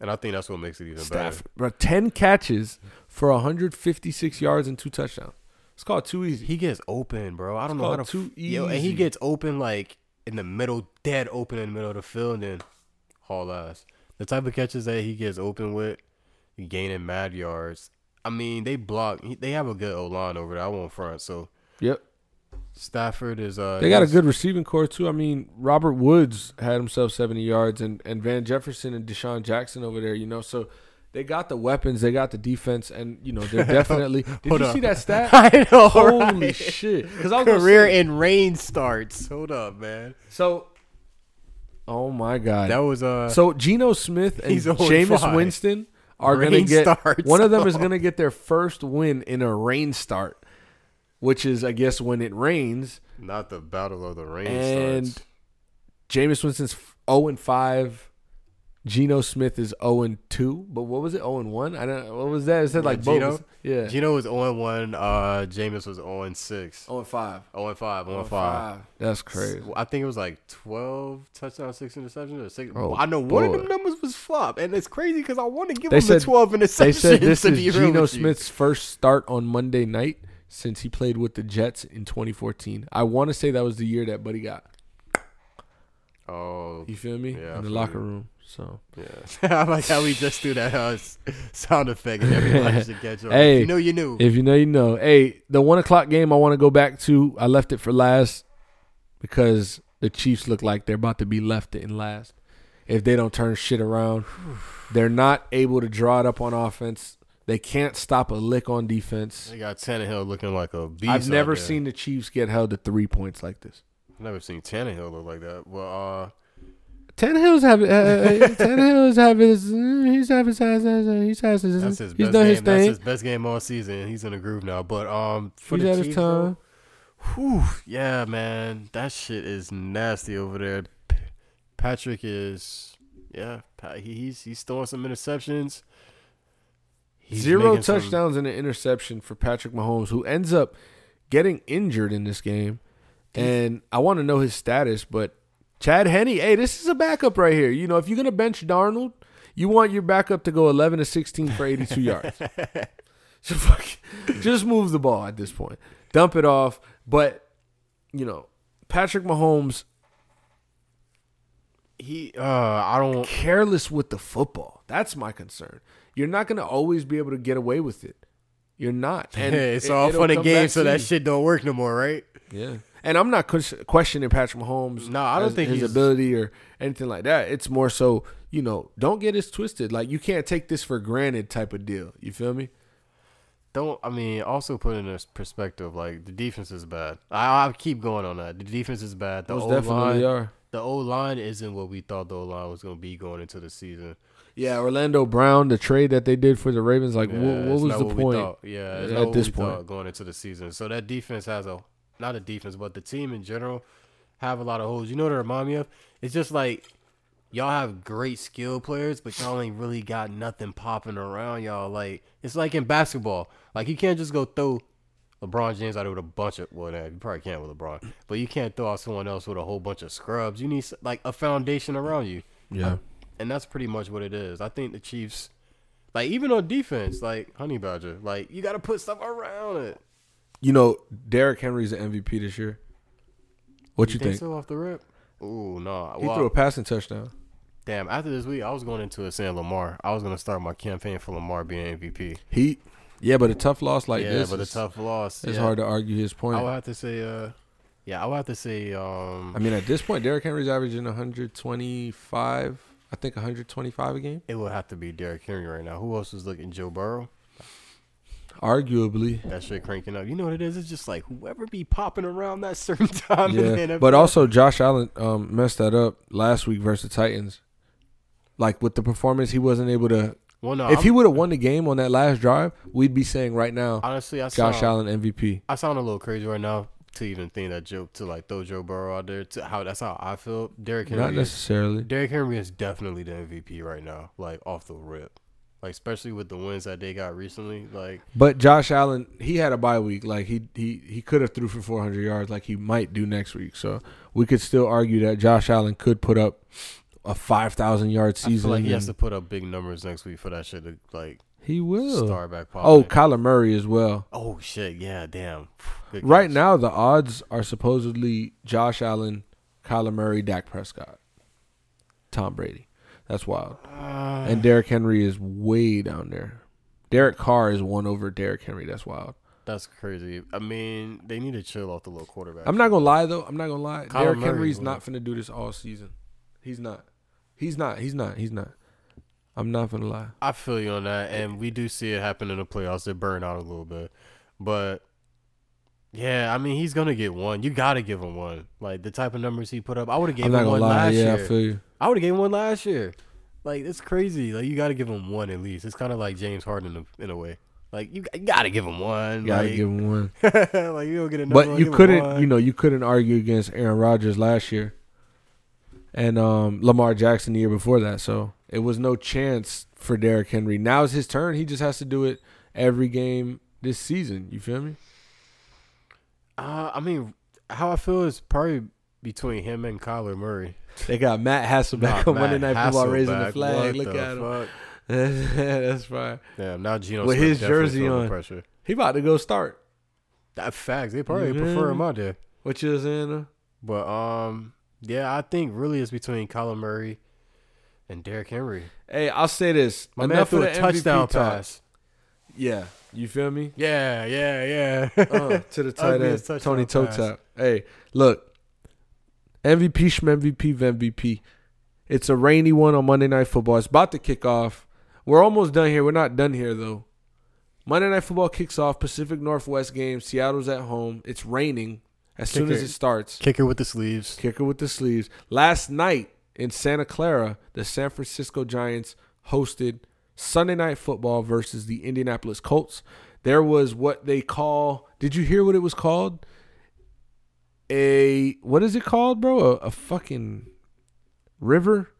[SPEAKER 3] and I think that's what makes it even better.
[SPEAKER 1] Stafford, bro, ten catches for 156 yards and two touchdowns. It's called too easy.
[SPEAKER 3] He gets open, bro. I don't
[SPEAKER 1] It's
[SPEAKER 3] know how to
[SPEAKER 1] too
[SPEAKER 3] Yo, and he gets open like in the middle, dead open in the middle of the field, and then haul ass. The type of catches that he gets open with, gaining mad yards. I mean, they block. They have a good O line over there. I won't front. So
[SPEAKER 1] Yep.
[SPEAKER 3] Stafford is. uh
[SPEAKER 1] They got a good receiving corps too. I mean, Robert Woods had himself 70 yards, and, and Van Jefferson and DeSean Jackson over there. You know, so they got the weapons, they got the defense, and you know they're *laughs* definitely. Did
[SPEAKER 3] Hold
[SPEAKER 1] you
[SPEAKER 3] up.
[SPEAKER 1] see that stat? *laughs*
[SPEAKER 3] I know.
[SPEAKER 1] Holy
[SPEAKER 3] right?
[SPEAKER 1] shit! Because I was
[SPEAKER 3] Career
[SPEAKER 1] say-
[SPEAKER 3] in rain starts. Hold up, man.
[SPEAKER 1] so. Oh my god!
[SPEAKER 3] That was uh.
[SPEAKER 1] so Geno Smith and
[SPEAKER 3] He's 0 and
[SPEAKER 1] Jameis
[SPEAKER 3] 5.
[SPEAKER 1] Winston are gonna
[SPEAKER 3] Rain
[SPEAKER 1] get
[SPEAKER 3] starts.
[SPEAKER 1] one of them is *laughs* gonna get their first win in a rain start, which is I guess when it rains.
[SPEAKER 3] Not the battle of the rain
[SPEAKER 1] And
[SPEAKER 3] starts.
[SPEAKER 1] Jameis Winston's zero and five. Geno Smith is zero and two. But what was it? Zero and one. I don't. What was that? It said like
[SPEAKER 3] What,
[SPEAKER 1] both. Yeah.
[SPEAKER 3] Geno was 0 1. Uh, Jameis was 0 6.
[SPEAKER 1] Zero and five.
[SPEAKER 3] 0 5. 0
[SPEAKER 1] 0
[SPEAKER 3] 5.
[SPEAKER 1] That's crazy.
[SPEAKER 3] I think it was like 12 touchdowns, 6 interceptions. Or six.
[SPEAKER 1] Oh,
[SPEAKER 3] I know one of
[SPEAKER 1] boy.
[SPEAKER 3] them numbers was flop. And it's crazy because I want to give
[SPEAKER 1] They
[SPEAKER 3] him
[SPEAKER 1] said-
[SPEAKER 3] the 12 interceptions.
[SPEAKER 1] They said this
[SPEAKER 3] to
[SPEAKER 1] is
[SPEAKER 3] be
[SPEAKER 1] Geno
[SPEAKER 3] with you.
[SPEAKER 1] Smith's first start on Monday night since he played with the Jets in 2014. I want to say that was the year that Buddy got.
[SPEAKER 3] Oh,
[SPEAKER 1] You feel me?
[SPEAKER 3] Yeah,
[SPEAKER 1] In the locker
[SPEAKER 3] you.
[SPEAKER 1] room. So
[SPEAKER 3] yeah. *laughs* I like how we just do that uh, sound effect and everybody *laughs* should catch on.
[SPEAKER 1] Hey,
[SPEAKER 3] If you know, you knew.
[SPEAKER 1] if you know, you know. Hey, the one o'clock game I want to go back to. I left it for last because the Chiefs look like they're about to be left in last if they don't turn shit around. They're not able to draw it up on offense. They can't stop a lick on defense.
[SPEAKER 3] they got Tannehill looking like a beast.
[SPEAKER 1] I've never seen the Chiefs get held to three points like this.
[SPEAKER 3] Never seen Tannehill look like that. Well, uh,
[SPEAKER 1] Tannehill's having uh, uh, *laughs* Tannehill's having his he's having his he's has his,
[SPEAKER 3] that's his
[SPEAKER 1] he's
[SPEAKER 3] best
[SPEAKER 1] done
[SPEAKER 3] game.
[SPEAKER 1] his
[SPEAKER 3] That's his best game all season. He's in a groove now. But um, for
[SPEAKER 1] He's
[SPEAKER 3] the
[SPEAKER 1] had his
[SPEAKER 3] Chiefs,
[SPEAKER 1] time.
[SPEAKER 3] whew, yeah, man, that shit is nasty over there. P- Patrick is, yeah, he- he's he's throwing some interceptions. He's
[SPEAKER 1] Zero
[SPEAKER 3] making some-
[SPEAKER 1] touchdowns and an interception for Patrick Mahomes, who ends up getting injured in this game. And I want to know his status, but Chad Henne, hey, this is a backup right here. You know, if you're gonna bench Darnold, you want your backup to go 11 to 16 for 82 yards. *laughs* So fuck, just move the ball at this point, dump it off. But you know, Patrick Mahomes
[SPEAKER 3] he, uh, I don't.
[SPEAKER 1] careless with the football. That's my concern. You're not going to always be able to get away with it. You're not. And *laughs*
[SPEAKER 3] it's
[SPEAKER 1] it-
[SPEAKER 3] all fun and games, so that shit don't work no more, right?
[SPEAKER 1] Yeah. And I'm not questioning Patrick Mahomes.
[SPEAKER 3] No, I don't
[SPEAKER 1] as-
[SPEAKER 3] think
[SPEAKER 1] his ability or anything like that. It's more so, you know, don't get this twisted. Like you can't take this for granted type of deal. You feel me?
[SPEAKER 3] Don't I mean also put in this perspective like the defense is bad. I I keep going on that. The defense is bad. The
[SPEAKER 1] Those definitely
[SPEAKER 3] line,
[SPEAKER 1] are.
[SPEAKER 3] the O line isn't what we thought the O line was going to be going into the season.
[SPEAKER 1] Yeah, Orlando Brown, the trade that they did for the Ravens, like
[SPEAKER 3] Yeah,
[SPEAKER 1] what, what was the
[SPEAKER 3] what
[SPEAKER 1] point?
[SPEAKER 3] Yeah,
[SPEAKER 1] at this point?
[SPEAKER 3] thought going into the season. So that defense has a not the defense, but the team in general have a lot of holes. You know what it remind me of? It's just like y'all have great skill players, but y'all ain't really got nothing popping around y'all. Like it's like in basketball. Like you can't just go throw LeBron James out there with a bunch of well, nah, you probably can't with LeBron, but you can't throw out someone else with a whole bunch of scrubs. You need like a foundation around you
[SPEAKER 1] Yeah.
[SPEAKER 3] and that's pretty much what it is. I think the Chiefs, like even on defense, like Honey Badger, like you got to put stuff around it.
[SPEAKER 1] You know, Derrick Henry's an MVP this year. What you, think?
[SPEAKER 3] so off the rip? Ooh, no.
[SPEAKER 1] He
[SPEAKER 3] Well,
[SPEAKER 1] threw a passing touchdown.
[SPEAKER 3] damn. After this week, I was going into it saying Lamar. I was gonna start my campaign for Lamar being MVP.
[SPEAKER 1] He, yeah, but a tough loss like
[SPEAKER 3] yeah,
[SPEAKER 1] this, Yeah,
[SPEAKER 3] but a tough loss.
[SPEAKER 1] it's
[SPEAKER 3] yeah.
[SPEAKER 1] hard to argue his point.
[SPEAKER 3] I would have to say, uh, yeah, I would have to say, um,
[SPEAKER 1] I mean, at this point, Derrick Henry's averaging 125. I think 125 a game.
[SPEAKER 3] it would have to be Derrick Henry right now. Who else is looking? Joe Burrow.
[SPEAKER 1] Arguably,
[SPEAKER 3] That shit cranking up. You know what it is? It's just like whoever be popping around that certain *laughs* time. in the
[SPEAKER 1] yeah.
[SPEAKER 3] NFL.
[SPEAKER 1] But also, Josh Allen um, messed that up last week versus the Titans. Like with the performance, he wasn't able to.
[SPEAKER 3] well, no,
[SPEAKER 1] if he
[SPEAKER 3] I'm-
[SPEAKER 1] would have won the game on that last drive, we'd be saying right now,
[SPEAKER 3] honestly, I
[SPEAKER 1] Josh
[SPEAKER 3] saw,
[SPEAKER 1] Allen MVP.
[SPEAKER 3] I sound a little crazy right now to even think that joke to like throw Joe Burrow out there. To how that's how I feel. Derrick
[SPEAKER 1] Not
[SPEAKER 3] Henry. Is,
[SPEAKER 1] necessarily.
[SPEAKER 3] Derrick Henry is definitely the MVP right now. Like off the rip. Like especially with the wins that they got recently. Like
[SPEAKER 1] But Josh Allen, he had a bye week. Like he he he could have threw for 400 yards, like he might do next week. So we could still argue that Josh Allen could put up a 5,000 yard season.
[SPEAKER 3] like he has to put up big numbers next week for that shit to like
[SPEAKER 1] he will.
[SPEAKER 3] start back.
[SPEAKER 1] Oh, Kyler Murray as well.
[SPEAKER 3] oh shit, yeah, damn. Good
[SPEAKER 1] Right
[SPEAKER 3] catch.
[SPEAKER 1] now, the odds are supposedly Josh Allen, Kyler Murray, Dak Prescott, Tom Brady. That's wild.
[SPEAKER 3] Uh,
[SPEAKER 1] And Derrick Henry is way down there. Derek Carr is one over Derrick Henry. That's wild.
[SPEAKER 3] that's crazy. I mean, they need to chill off the little quarterback.
[SPEAKER 1] I'm not gonna lie though. I'm not gonna lie.
[SPEAKER 3] Kyler
[SPEAKER 1] Derrick
[SPEAKER 3] Murray,
[SPEAKER 1] Henry's
[SPEAKER 3] bro.
[SPEAKER 1] not finna do this all season. He's not. He's not. He's not. He's not. I'm not gonna lie.
[SPEAKER 3] I feel you on that, and we do see it happen in the playoffs. They burn out a little bit, but yeah, I mean he's gonna get one. You gotta give him one. Like the type of numbers he put up, I would have gave
[SPEAKER 1] I'm
[SPEAKER 3] him one
[SPEAKER 1] lie.
[SPEAKER 3] last
[SPEAKER 1] Yeah,
[SPEAKER 3] year.
[SPEAKER 1] I feel you.
[SPEAKER 3] I would have gave him one last year. Like it's crazy. Like you got to give him one at least. It's kind of like James Harden in a, in a way. Like you, you got to give him one.
[SPEAKER 1] Gotta
[SPEAKER 3] like,
[SPEAKER 1] give him one. *laughs*
[SPEAKER 3] like you don't get another.
[SPEAKER 1] But
[SPEAKER 3] one,
[SPEAKER 1] you
[SPEAKER 3] give
[SPEAKER 1] couldn't,
[SPEAKER 3] one.
[SPEAKER 1] you know, you couldn't argue against Aaron Rodgers last year, and um, Lamar Jackson the year before that. So it was no chance for Derrick Henry. Now it's his turn. He just has to do it every game this season. You feel me?
[SPEAKER 3] Uh, I mean, how I feel is probably between him and Kyler Murray.
[SPEAKER 1] They got Matt Hasselbeck on Monday Night Football raising the flag.
[SPEAKER 3] what
[SPEAKER 1] Look
[SPEAKER 3] the
[SPEAKER 1] at him. *laughs* That's fine.
[SPEAKER 3] Yeah, now Geno
[SPEAKER 1] With
[SPEAKER 3] Smith
[SPEAKER 1] his jersey on.
[SPEAKER 3] Pressure.
[SPEAKER 1] He about to go start.
[SPEAKER 3] That facts. They probably
[SPEAKER 1] You
[SPEAKER 3] prefer him out there.
[SPEAKER 1] What you saying?
[SPEAKER 3] But um, yeah, I think really it's between Kyler Murray and Derrick Henry.
[SPEAKER 1] Hey, I'll say this.
[SPEAKER 3] My man threw a touchdown
[SPEAKER 1] MVP talk.
[SPEAKER 3] pass.
[SPEAKER 1] Yeah, you feel me?
[SPEAKER 3] Yeah, yeah, yeah.
[SPEAKER 1] uh, to the *laughs* tight end, Tony Toe Hey, look, MVP, MVP, MVP. It's a rainy one on Monday Night Football. It's about to kick off. We're almost done here. We're not done here though. Monday Night Football kicks off. Pacific Northwest game. Seattle's at home. It's raining as soon as it starts.
[SPEAKER 3] Kicker with the sleeves.
[SPEAKER 1] Kicker with the sleeves. Last night in Santa Clara, the San Francisco Giants hosted Sunday Night Football versus the Indianapolis Colts. There was what they call. Did you hear what it was called? A what is it called, bro? A, a fucking river.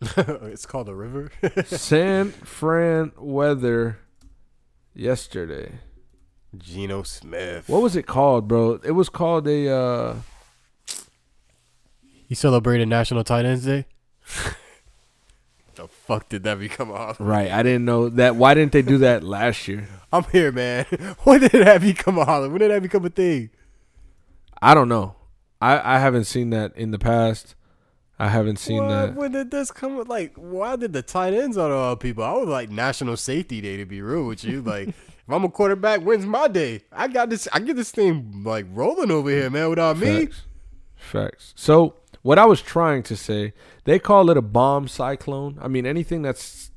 [SPEAKER 1] *laughs*
[SPEAKER 3] it's called a river. *laughs*
[SPEAKER 1] San Fran weather yesterday.
[SPEAKER 3] Geno Smith.
[SPEAKER 1] What was it called, bro? It was called a. uh
[SPEAKER 3] He celebrated National Tight Ends Day. *laughs* the fuck did that become off?
[SPEAKER 1] Right, I didn't know that. Why didn't they do that last year?
[SPEAKER 3] I'm here, man. When did that become a holiday? When did that become a thing?
[SPEAKER 1] I don't know. I I haven't seen that in the past. I haven't seen
[SPEAKER 3] What?
[SPEAKER 1] that.
[SPEAKER 3] When did this come? Like, why did the tight ends on all people? I was like National Safety Day to be real with you. Like, *laughs* if I'm a quarterback, when's my day? I got this. I get this thing like rolling over here, man. Without me,
[SPEAKER 1] Facts. Facts. So what I was trying to say, they call it a bomb cyclone. I mean, anything that's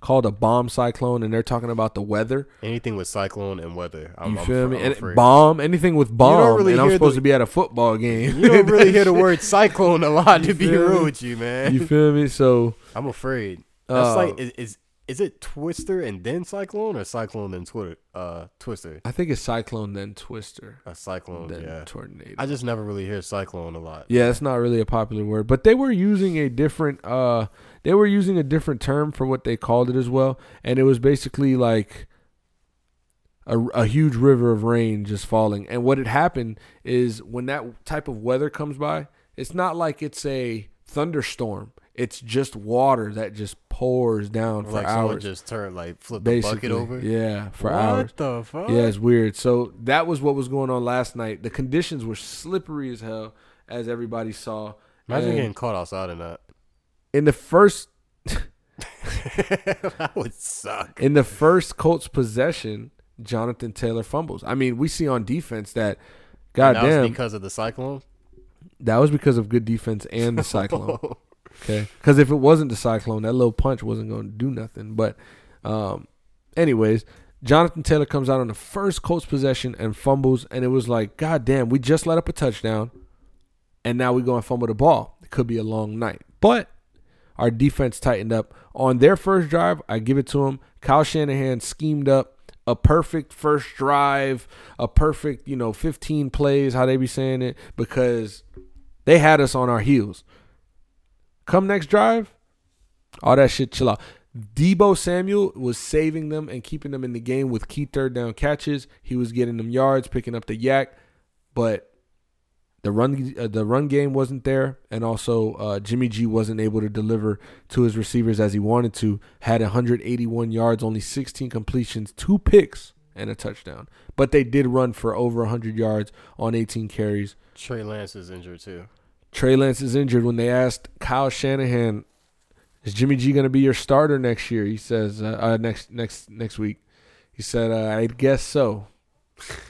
[SPEAKER 1] called a bomb cyclone, and they're talking about the weather.
[SPEAKER 3] anything with cyclone and weather, I'm,
[SPEAKER 1] You
[SPEAKER 3] I'm
[SPEAKER 1] feel
[SPEAKER 3] fr-
[SPEAKER 1] me? And bomb, anything with bomb,
[SPEAKER 3] really
[SPEAKER 1] and I'm supposed
[SPEAKER 3] the-
[SPEAKER 1] to be at a football game.
[SPEAKER 3] You don't really hear the *laughs* word cyclone a lot, to be real with you, man.
[SPEAKER 1] you feel me? So
[SPEAKER 3] I'm afraid. That's
[SPEAKER 1] Uh,
[SPEAKER 3] like is, is is it Twister and then Cyclone or Cyclone then Twitter? Uh, Twister.
[SPEAKER 1] I think it's cyclone then twister
[SPEAKER 3] A Cyclone.
[SPEAKER 1] then
[SPEAKER 3] yeah.
[SPEAKER 1] tornado.
[SPEAKER 3] I just never really hear Cyclone a lot.
[SPEAKER 1] Yeah, it's not really a popular word, but they were using a different uh they were using a different term for what they called it as well, and it was basically like a, a huge river of rain just falling. And what had happened is when that type of weather comes by, it's not like it's a thunderstorm. It's just water that just pours down for
[SPEAKER 3] like
[SPEAKER 1] hours.
[SPEAKER 3] just turn like flip the bucket over.
[SPEAKER 1] yeah, for
[SPEAKER 3] what
[SPEAKER 1] hours.
[SPEAKER 3] What the fuck?
[SPEAKER 1] Yeah, it's weird. So that was what was going on last night. The conditions were slippery as hell, as everybody saw.
[SPEAKER 3] Imagine
[SPEAKER 1] And-
[SPEAKER 3] getting caught outside in that.
[SPEAKER 1] In the first *laughs*
[SPEAKER 3] that would suck.
[SPEAKER 1] in the first Colts possession, Jonathan Taylor fumbles. I mean, we see on defense that
[SPEAKER 3] And that was
[SPEAKER 1] goddamn
[SPEAKER 3] because of the cyclone.
[SPEAKER 1] that was because of good defense and the *laughs* cyclone. Okay, because if it wasn't the cyclone, that little punch wasn't going to do nothing. But, um, anyways, Jonathan Taylor comes out on the first Colts possession and fumbles, and it was like, God damn, we just let up a touchdown, and now we go and fumble the ball. It could be a long night, but our defense tightened up on their first drive. I give it to them. Kyle Shanahan schemed up a perfect first drive, a perfect you know 15 plays, how they be saying it, because they had us on our heels. Come next drive, all that shit chill out. Deebo Samuel was saving them and keeping them in the game with key third down catches. He was getting them yards, picking up the YAC, but the run uh, the run game wasn't there, and also uh, Jimmy G wasn't able to deliver to his receivers as he wanted to. Had 181 yards, only 16 completions, two picks, and a touchdown. But they did run for over 100 yards on 18 carries.
[SPEAKER 3] Trey Lance is injured too.
[SPEAKER 1] Trey Lance is injured. When they asked Kyle Shanahan, "Is Jimmy G going to be your starter next year?" He says, uh, uh, "Next next next week." He said, uh, "I guess so." *laughs*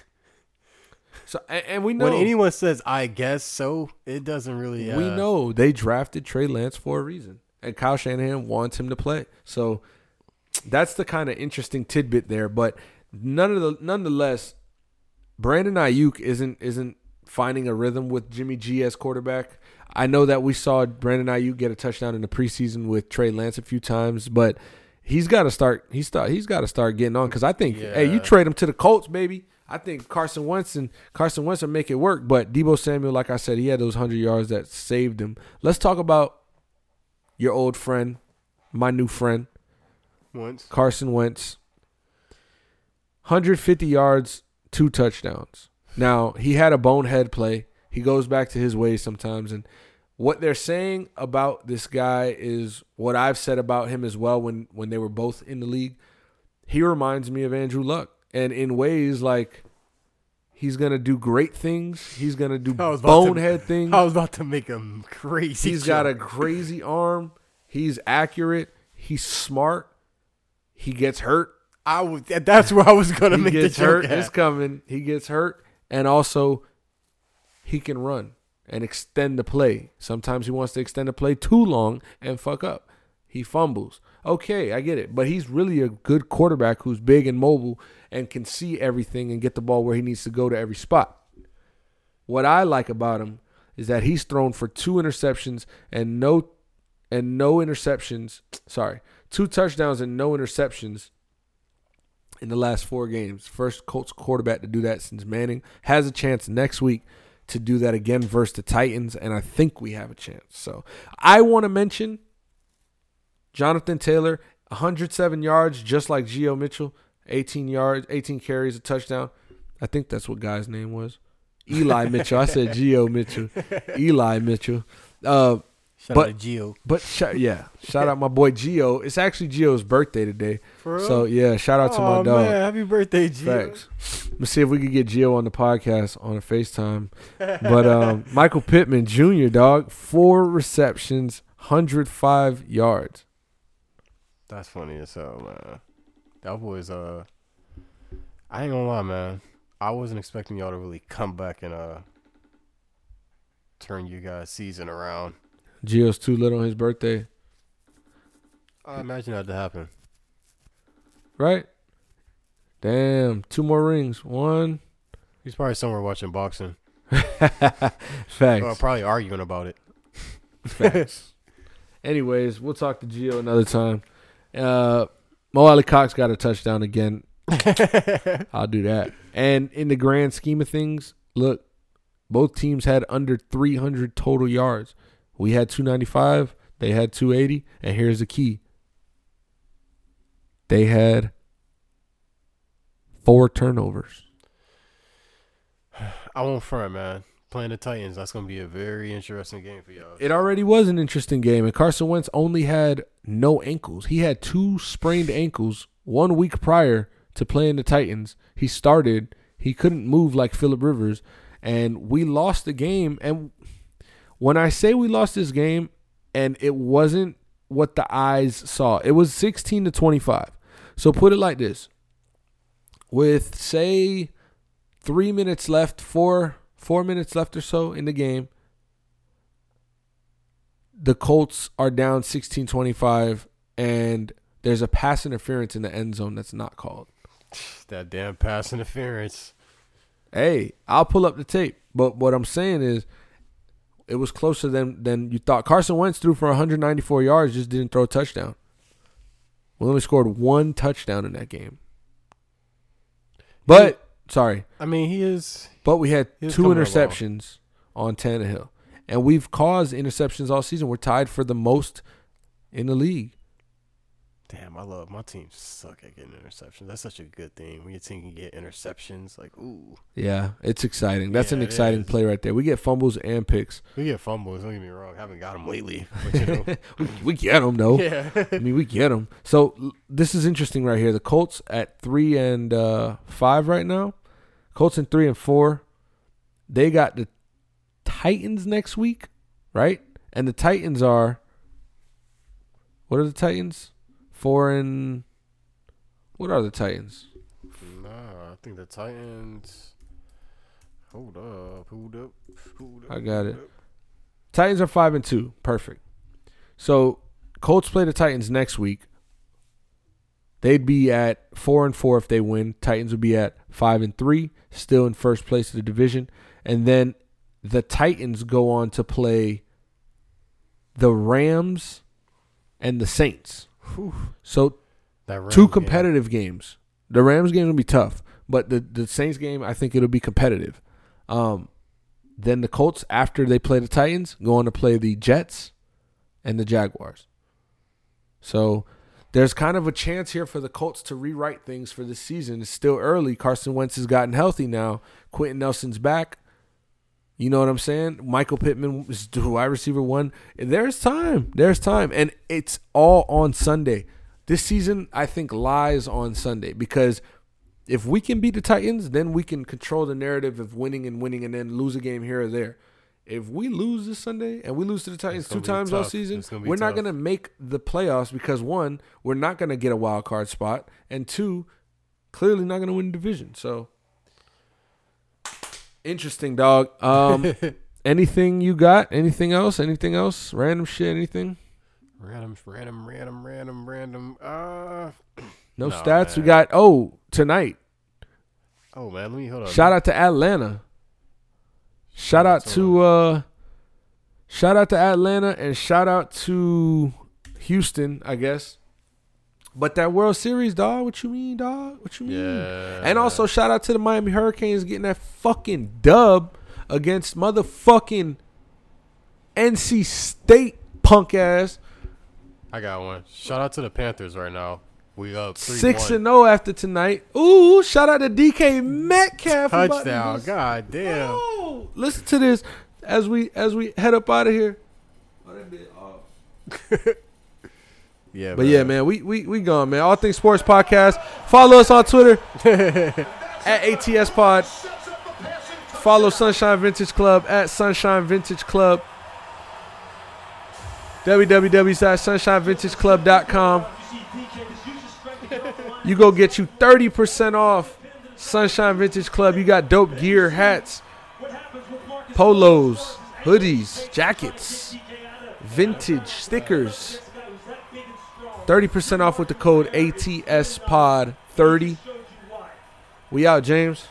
[SPEAKER 1] so and, and we know
[SPEAKER 3] When anyone says "I guess so," it doesn't really. Uh,
[SPEAKER 1] we know they drafted Trey Lance for a reason, and Kyle Shanahan wants him to play. So that's the kind of interesting tidbit there. But none of the nonetheless, Brandon Aiyuk isn't isn't finding a rhythm with Jimmy G as quarterback. I know that we saw Brandon Aiyuk get a touchdown in the preseason with Trey Lance a few times, but he's got to start. He's start. He's got to start getting on because I think, hey, you
[SPEAKER 3] Yeah.
[SPEAKER 1] trade him to the Colts, baby. I think Carson Wentz and Carson Wentz will make it work. But Deebo Samuel, like I said, he had those hundred yards that saved him. Let's talk about your old friend, my new friend,
[SPEAKER 3] Once.
[SPEAKER 1] Carson Wentz. 150 yards, two touchdowns. Now, he had a bonehead play. He goes back to his ways sometimes. And what they're saying about this guy is what I've said about him as well when, when they were both in the league. He reminds me of Andrew Luck. And in ways like he's to do great things, he's to do
[SPEAKER 3] about to-
[SPEAKER 1] bonehead *laughs* things.
[SPEAKER 3] I was about to make him crazy.
[SPEAKER 1] He's got a *laughs* crazy arm. He's accurate. He's smart. He gets hurt.
[SPEAKER 3] I was. That's where I was gonna
[SPEAKER 1] he
[SPEAKER 3] make the
[SPEAKER 1] gets
[SPEAKER 3] joke.
[SPEAKER 1] hurt.
[SPEAKER 3] at.
[SPEAKER 1] It's coming. He gets hurt, and also he can run and extend the play. Sometimes he wants to extend the play too long and fuck up. He fumbles. Okay, I get it, but he's really a good quarterback who's big and mobile and can see everything and get the ball where he needs to go to every spot. What I like about him is that he's thrown for two interceptions and no and no interceptions. *tsk* Sorry, two touchdowns and no interceptions in the last four games. First Colts quarterback to do that since Manning has a chance next week to do that again versus the Titans, and I think we have a chance. So I want to mention Jonathan Taylor, 107 yards, just like Geo Mitchell, 18 yards, 18 carries, a touchdown. I think that's what guy's name was. Eli Mitchell. I said Geo Mitchell. *laughs* Eli Mitchell. Uh,
[SPEAKER 3] Shout
[SPEAKER 1] but-
[SPEAKER 3] out to Gio.
[SPEAKER 1] but sh- yeah, shout out my boy Geo. It's actually Geo's birthday today.
[SPEAKER 3] For real?
[SPEAKER 1] So yeah, shout out to my dog.
[SPEAKER 3] Man, happy birthday, Gio.
[SPEAKER 1] Facts. Let's see if we could get Gio on the podcast on a FaceTime. But um, *laughs* Michael Pittman Jr. dog, four receptions, hundred five yards.
[SPEAKER 3] That's funny as hell, man. That boy's uh I ain't gonna lie, man. I wasn't expecting y'all to really come back and uh turn you guys season around.
[SPEAKER 1] Gio's too little on his birthday,
[SPEAKER 3] I imagine that to happen.
[SPEAKER 1] right? Damn, two more rings. One.
[SPEAKER 3] He's probably somewhere watching boxing. *laughs*
[SPEAKER 1] Facts.
[SPEAKER 3] Or probably arguing about it.
[SPEAKER 1] Facts. *laughs* Anyways, we'll talk to Gio another time. Uh, Mo Alie-Cox got a touchdown again. *laughs* I'll do that. And in the grand scheme of things, look, both teams had under 300 total yards. We had 295, they had 280, and here's the key. They had four turnovers. *sighs*
[SPEAKER 3] I won't front, man. Playing the Titans, that's gonna be a very interesting game for y'all.
[SPEAKER 1] It already was an interesting game, and Carson Wentz only had no ankles. He had two sprained ankles one week prior to playing the Titans. He started, he couldn't move like Philip Rivers, and we lost the game. And when I say we lost this game, and it wasn't what the eyes saw, it was 16 to 25. So put it like this with, say, three minutes left, four four minutes left or so in the game the Colts are down 16-25 and there's a pass interference in the end zone that's not called.
[SPEAKER 3] That damn pass interference.
[SPEAKER 1] Hey, I'll pull up the tape, but what I'm saying is it was closer than than you thought. Carson Wentz threw for 194 yards, just didn't throw a touchdown. We only scored one touchdown in that game. But sorry,
[SPEAKER 3] I mean, he is.
[SPEAKER 1] but we had
[SPEAKER 3] He
[SPEAKER 1] two
[SPEAKER 3] coming
[SPEAKER 1] interceptions on Tannehill, and we've caused interceptions all season. We're tied for the most in the league.
[SPEAKER 3] Damn, I love my team. Suck at getting interceptions. That's such a good thing when your team can get interceptions. Like, ooh,
[SPEAKER 1] Yeah, it's exciting. That's an
[SPEAKER 3] Yeah, it
[SPEAKER 1] exciting play right there. We get fumbles and picks.
[SPEAKER 3] we get fumbles. Don't get me wrong. haven't got them lately, *laughs* but you know,
[SPEAKER 1] we, we get them though.
[SPEAKER 3] yeah.
[SPEAKER 1] I mean, we get them. So this is interesting right here. The Colts at three and uh, five right now. Colts in three and four. They got the Titans next week, right? And the Titans are. What are the Titans? Four and. What are the Titans?
[SPEAKER 3] Nah, I think the Titans. Hold up, hold up, hold up.
[SPEAKER 1] I got it. Titans are five and two. Perfect. So Colts play the Titans next week. They'd be at four and four if they win. Titans would be at five and three, still in first place of the division. And then the Titans go on to play the Rams and the Saints. So
[SPEAKER 3] That Rams
[SPEAKER 1] two
[SPEAKER 3] game.
[SPEAKER 1] competitive games. The Rams game will be tough, but the the Saints game I think it'll be competitive. Um, then the Colts after they play the Titans go on to play the Jets and the Jaguars. So there's kind of a chance here for the Colts to rewrite things for this season. It's still early. Carson Wentz has gotten healthy now. Quenton Nelson's back. You know what I'm saying? Michael Pittman is wide receiver one. There's time. There's time. And it's all on Sunday. This season, I think, lies on Sunday because if we can beat the Titans, then we can control the narrative of winning and winning and then lose a game here or there. If we lose this Sunday and we lose to the Titans two times all season,
[SPEAKER 3] It's gonna be
[SPEAKER 1] we're not going to make the playoffs because one, we're not going to get a wild card spot, and two, clearly not going to win the division. So interesting, dog. Um, *laughs* anything you got? Anything else? Anything else? Random shit? Anything?
[SPEAKER 3] Random, random, random, random, random. Uh, *clears throat*
[SPEAKER 1] No
[SPEAKER 3] Nah,
[SPEAKER 1] stats. We got oh tonight.
[SPEAKER 3] oh man, let me hold on.
[SPEAKER 1] Shout out to Atlanta. Shout out to uh shout out to Atlanta and shout out to Houston, I guess. But that World Series, dog, what you mean, dog? What you mean?
[SPEAKER 3] Yeah.
[SPEAKER 1] And also shout out to the Miami Hurricanes getting that fucking dub against motherfucking NC State punk ass.
[SPEAKER 3] I got one. Shout out to the Panthers right now. We up three
[SPEAKER 1] Six
[SPEAKER 3] one.
[SPEAKER 1] and zero after tonight. Ooh, shout out to DK Metcalf.
[SPEAKER 3] touchdown. God damn.
[SPEAKER 1] Oh, listen to this as we as we head up out of here. *laughs*
[SPEAKER 3] Yeah,
[SPEAKER 1] But yeah, man, we we we gone, man. All things sports podcast. Follow us on Twitter *laughs* at ATS Pod. Follow Sunshine Vintage Club at Sunshine Vintage Club. www.sunshinevintageclub.com. You go get you 30% off Sunshine Vintage Club. You got dope gear, hats, polos, hoodies, jackets, vintage stickers. 30% off with the code ATS Pod 30. We out, James.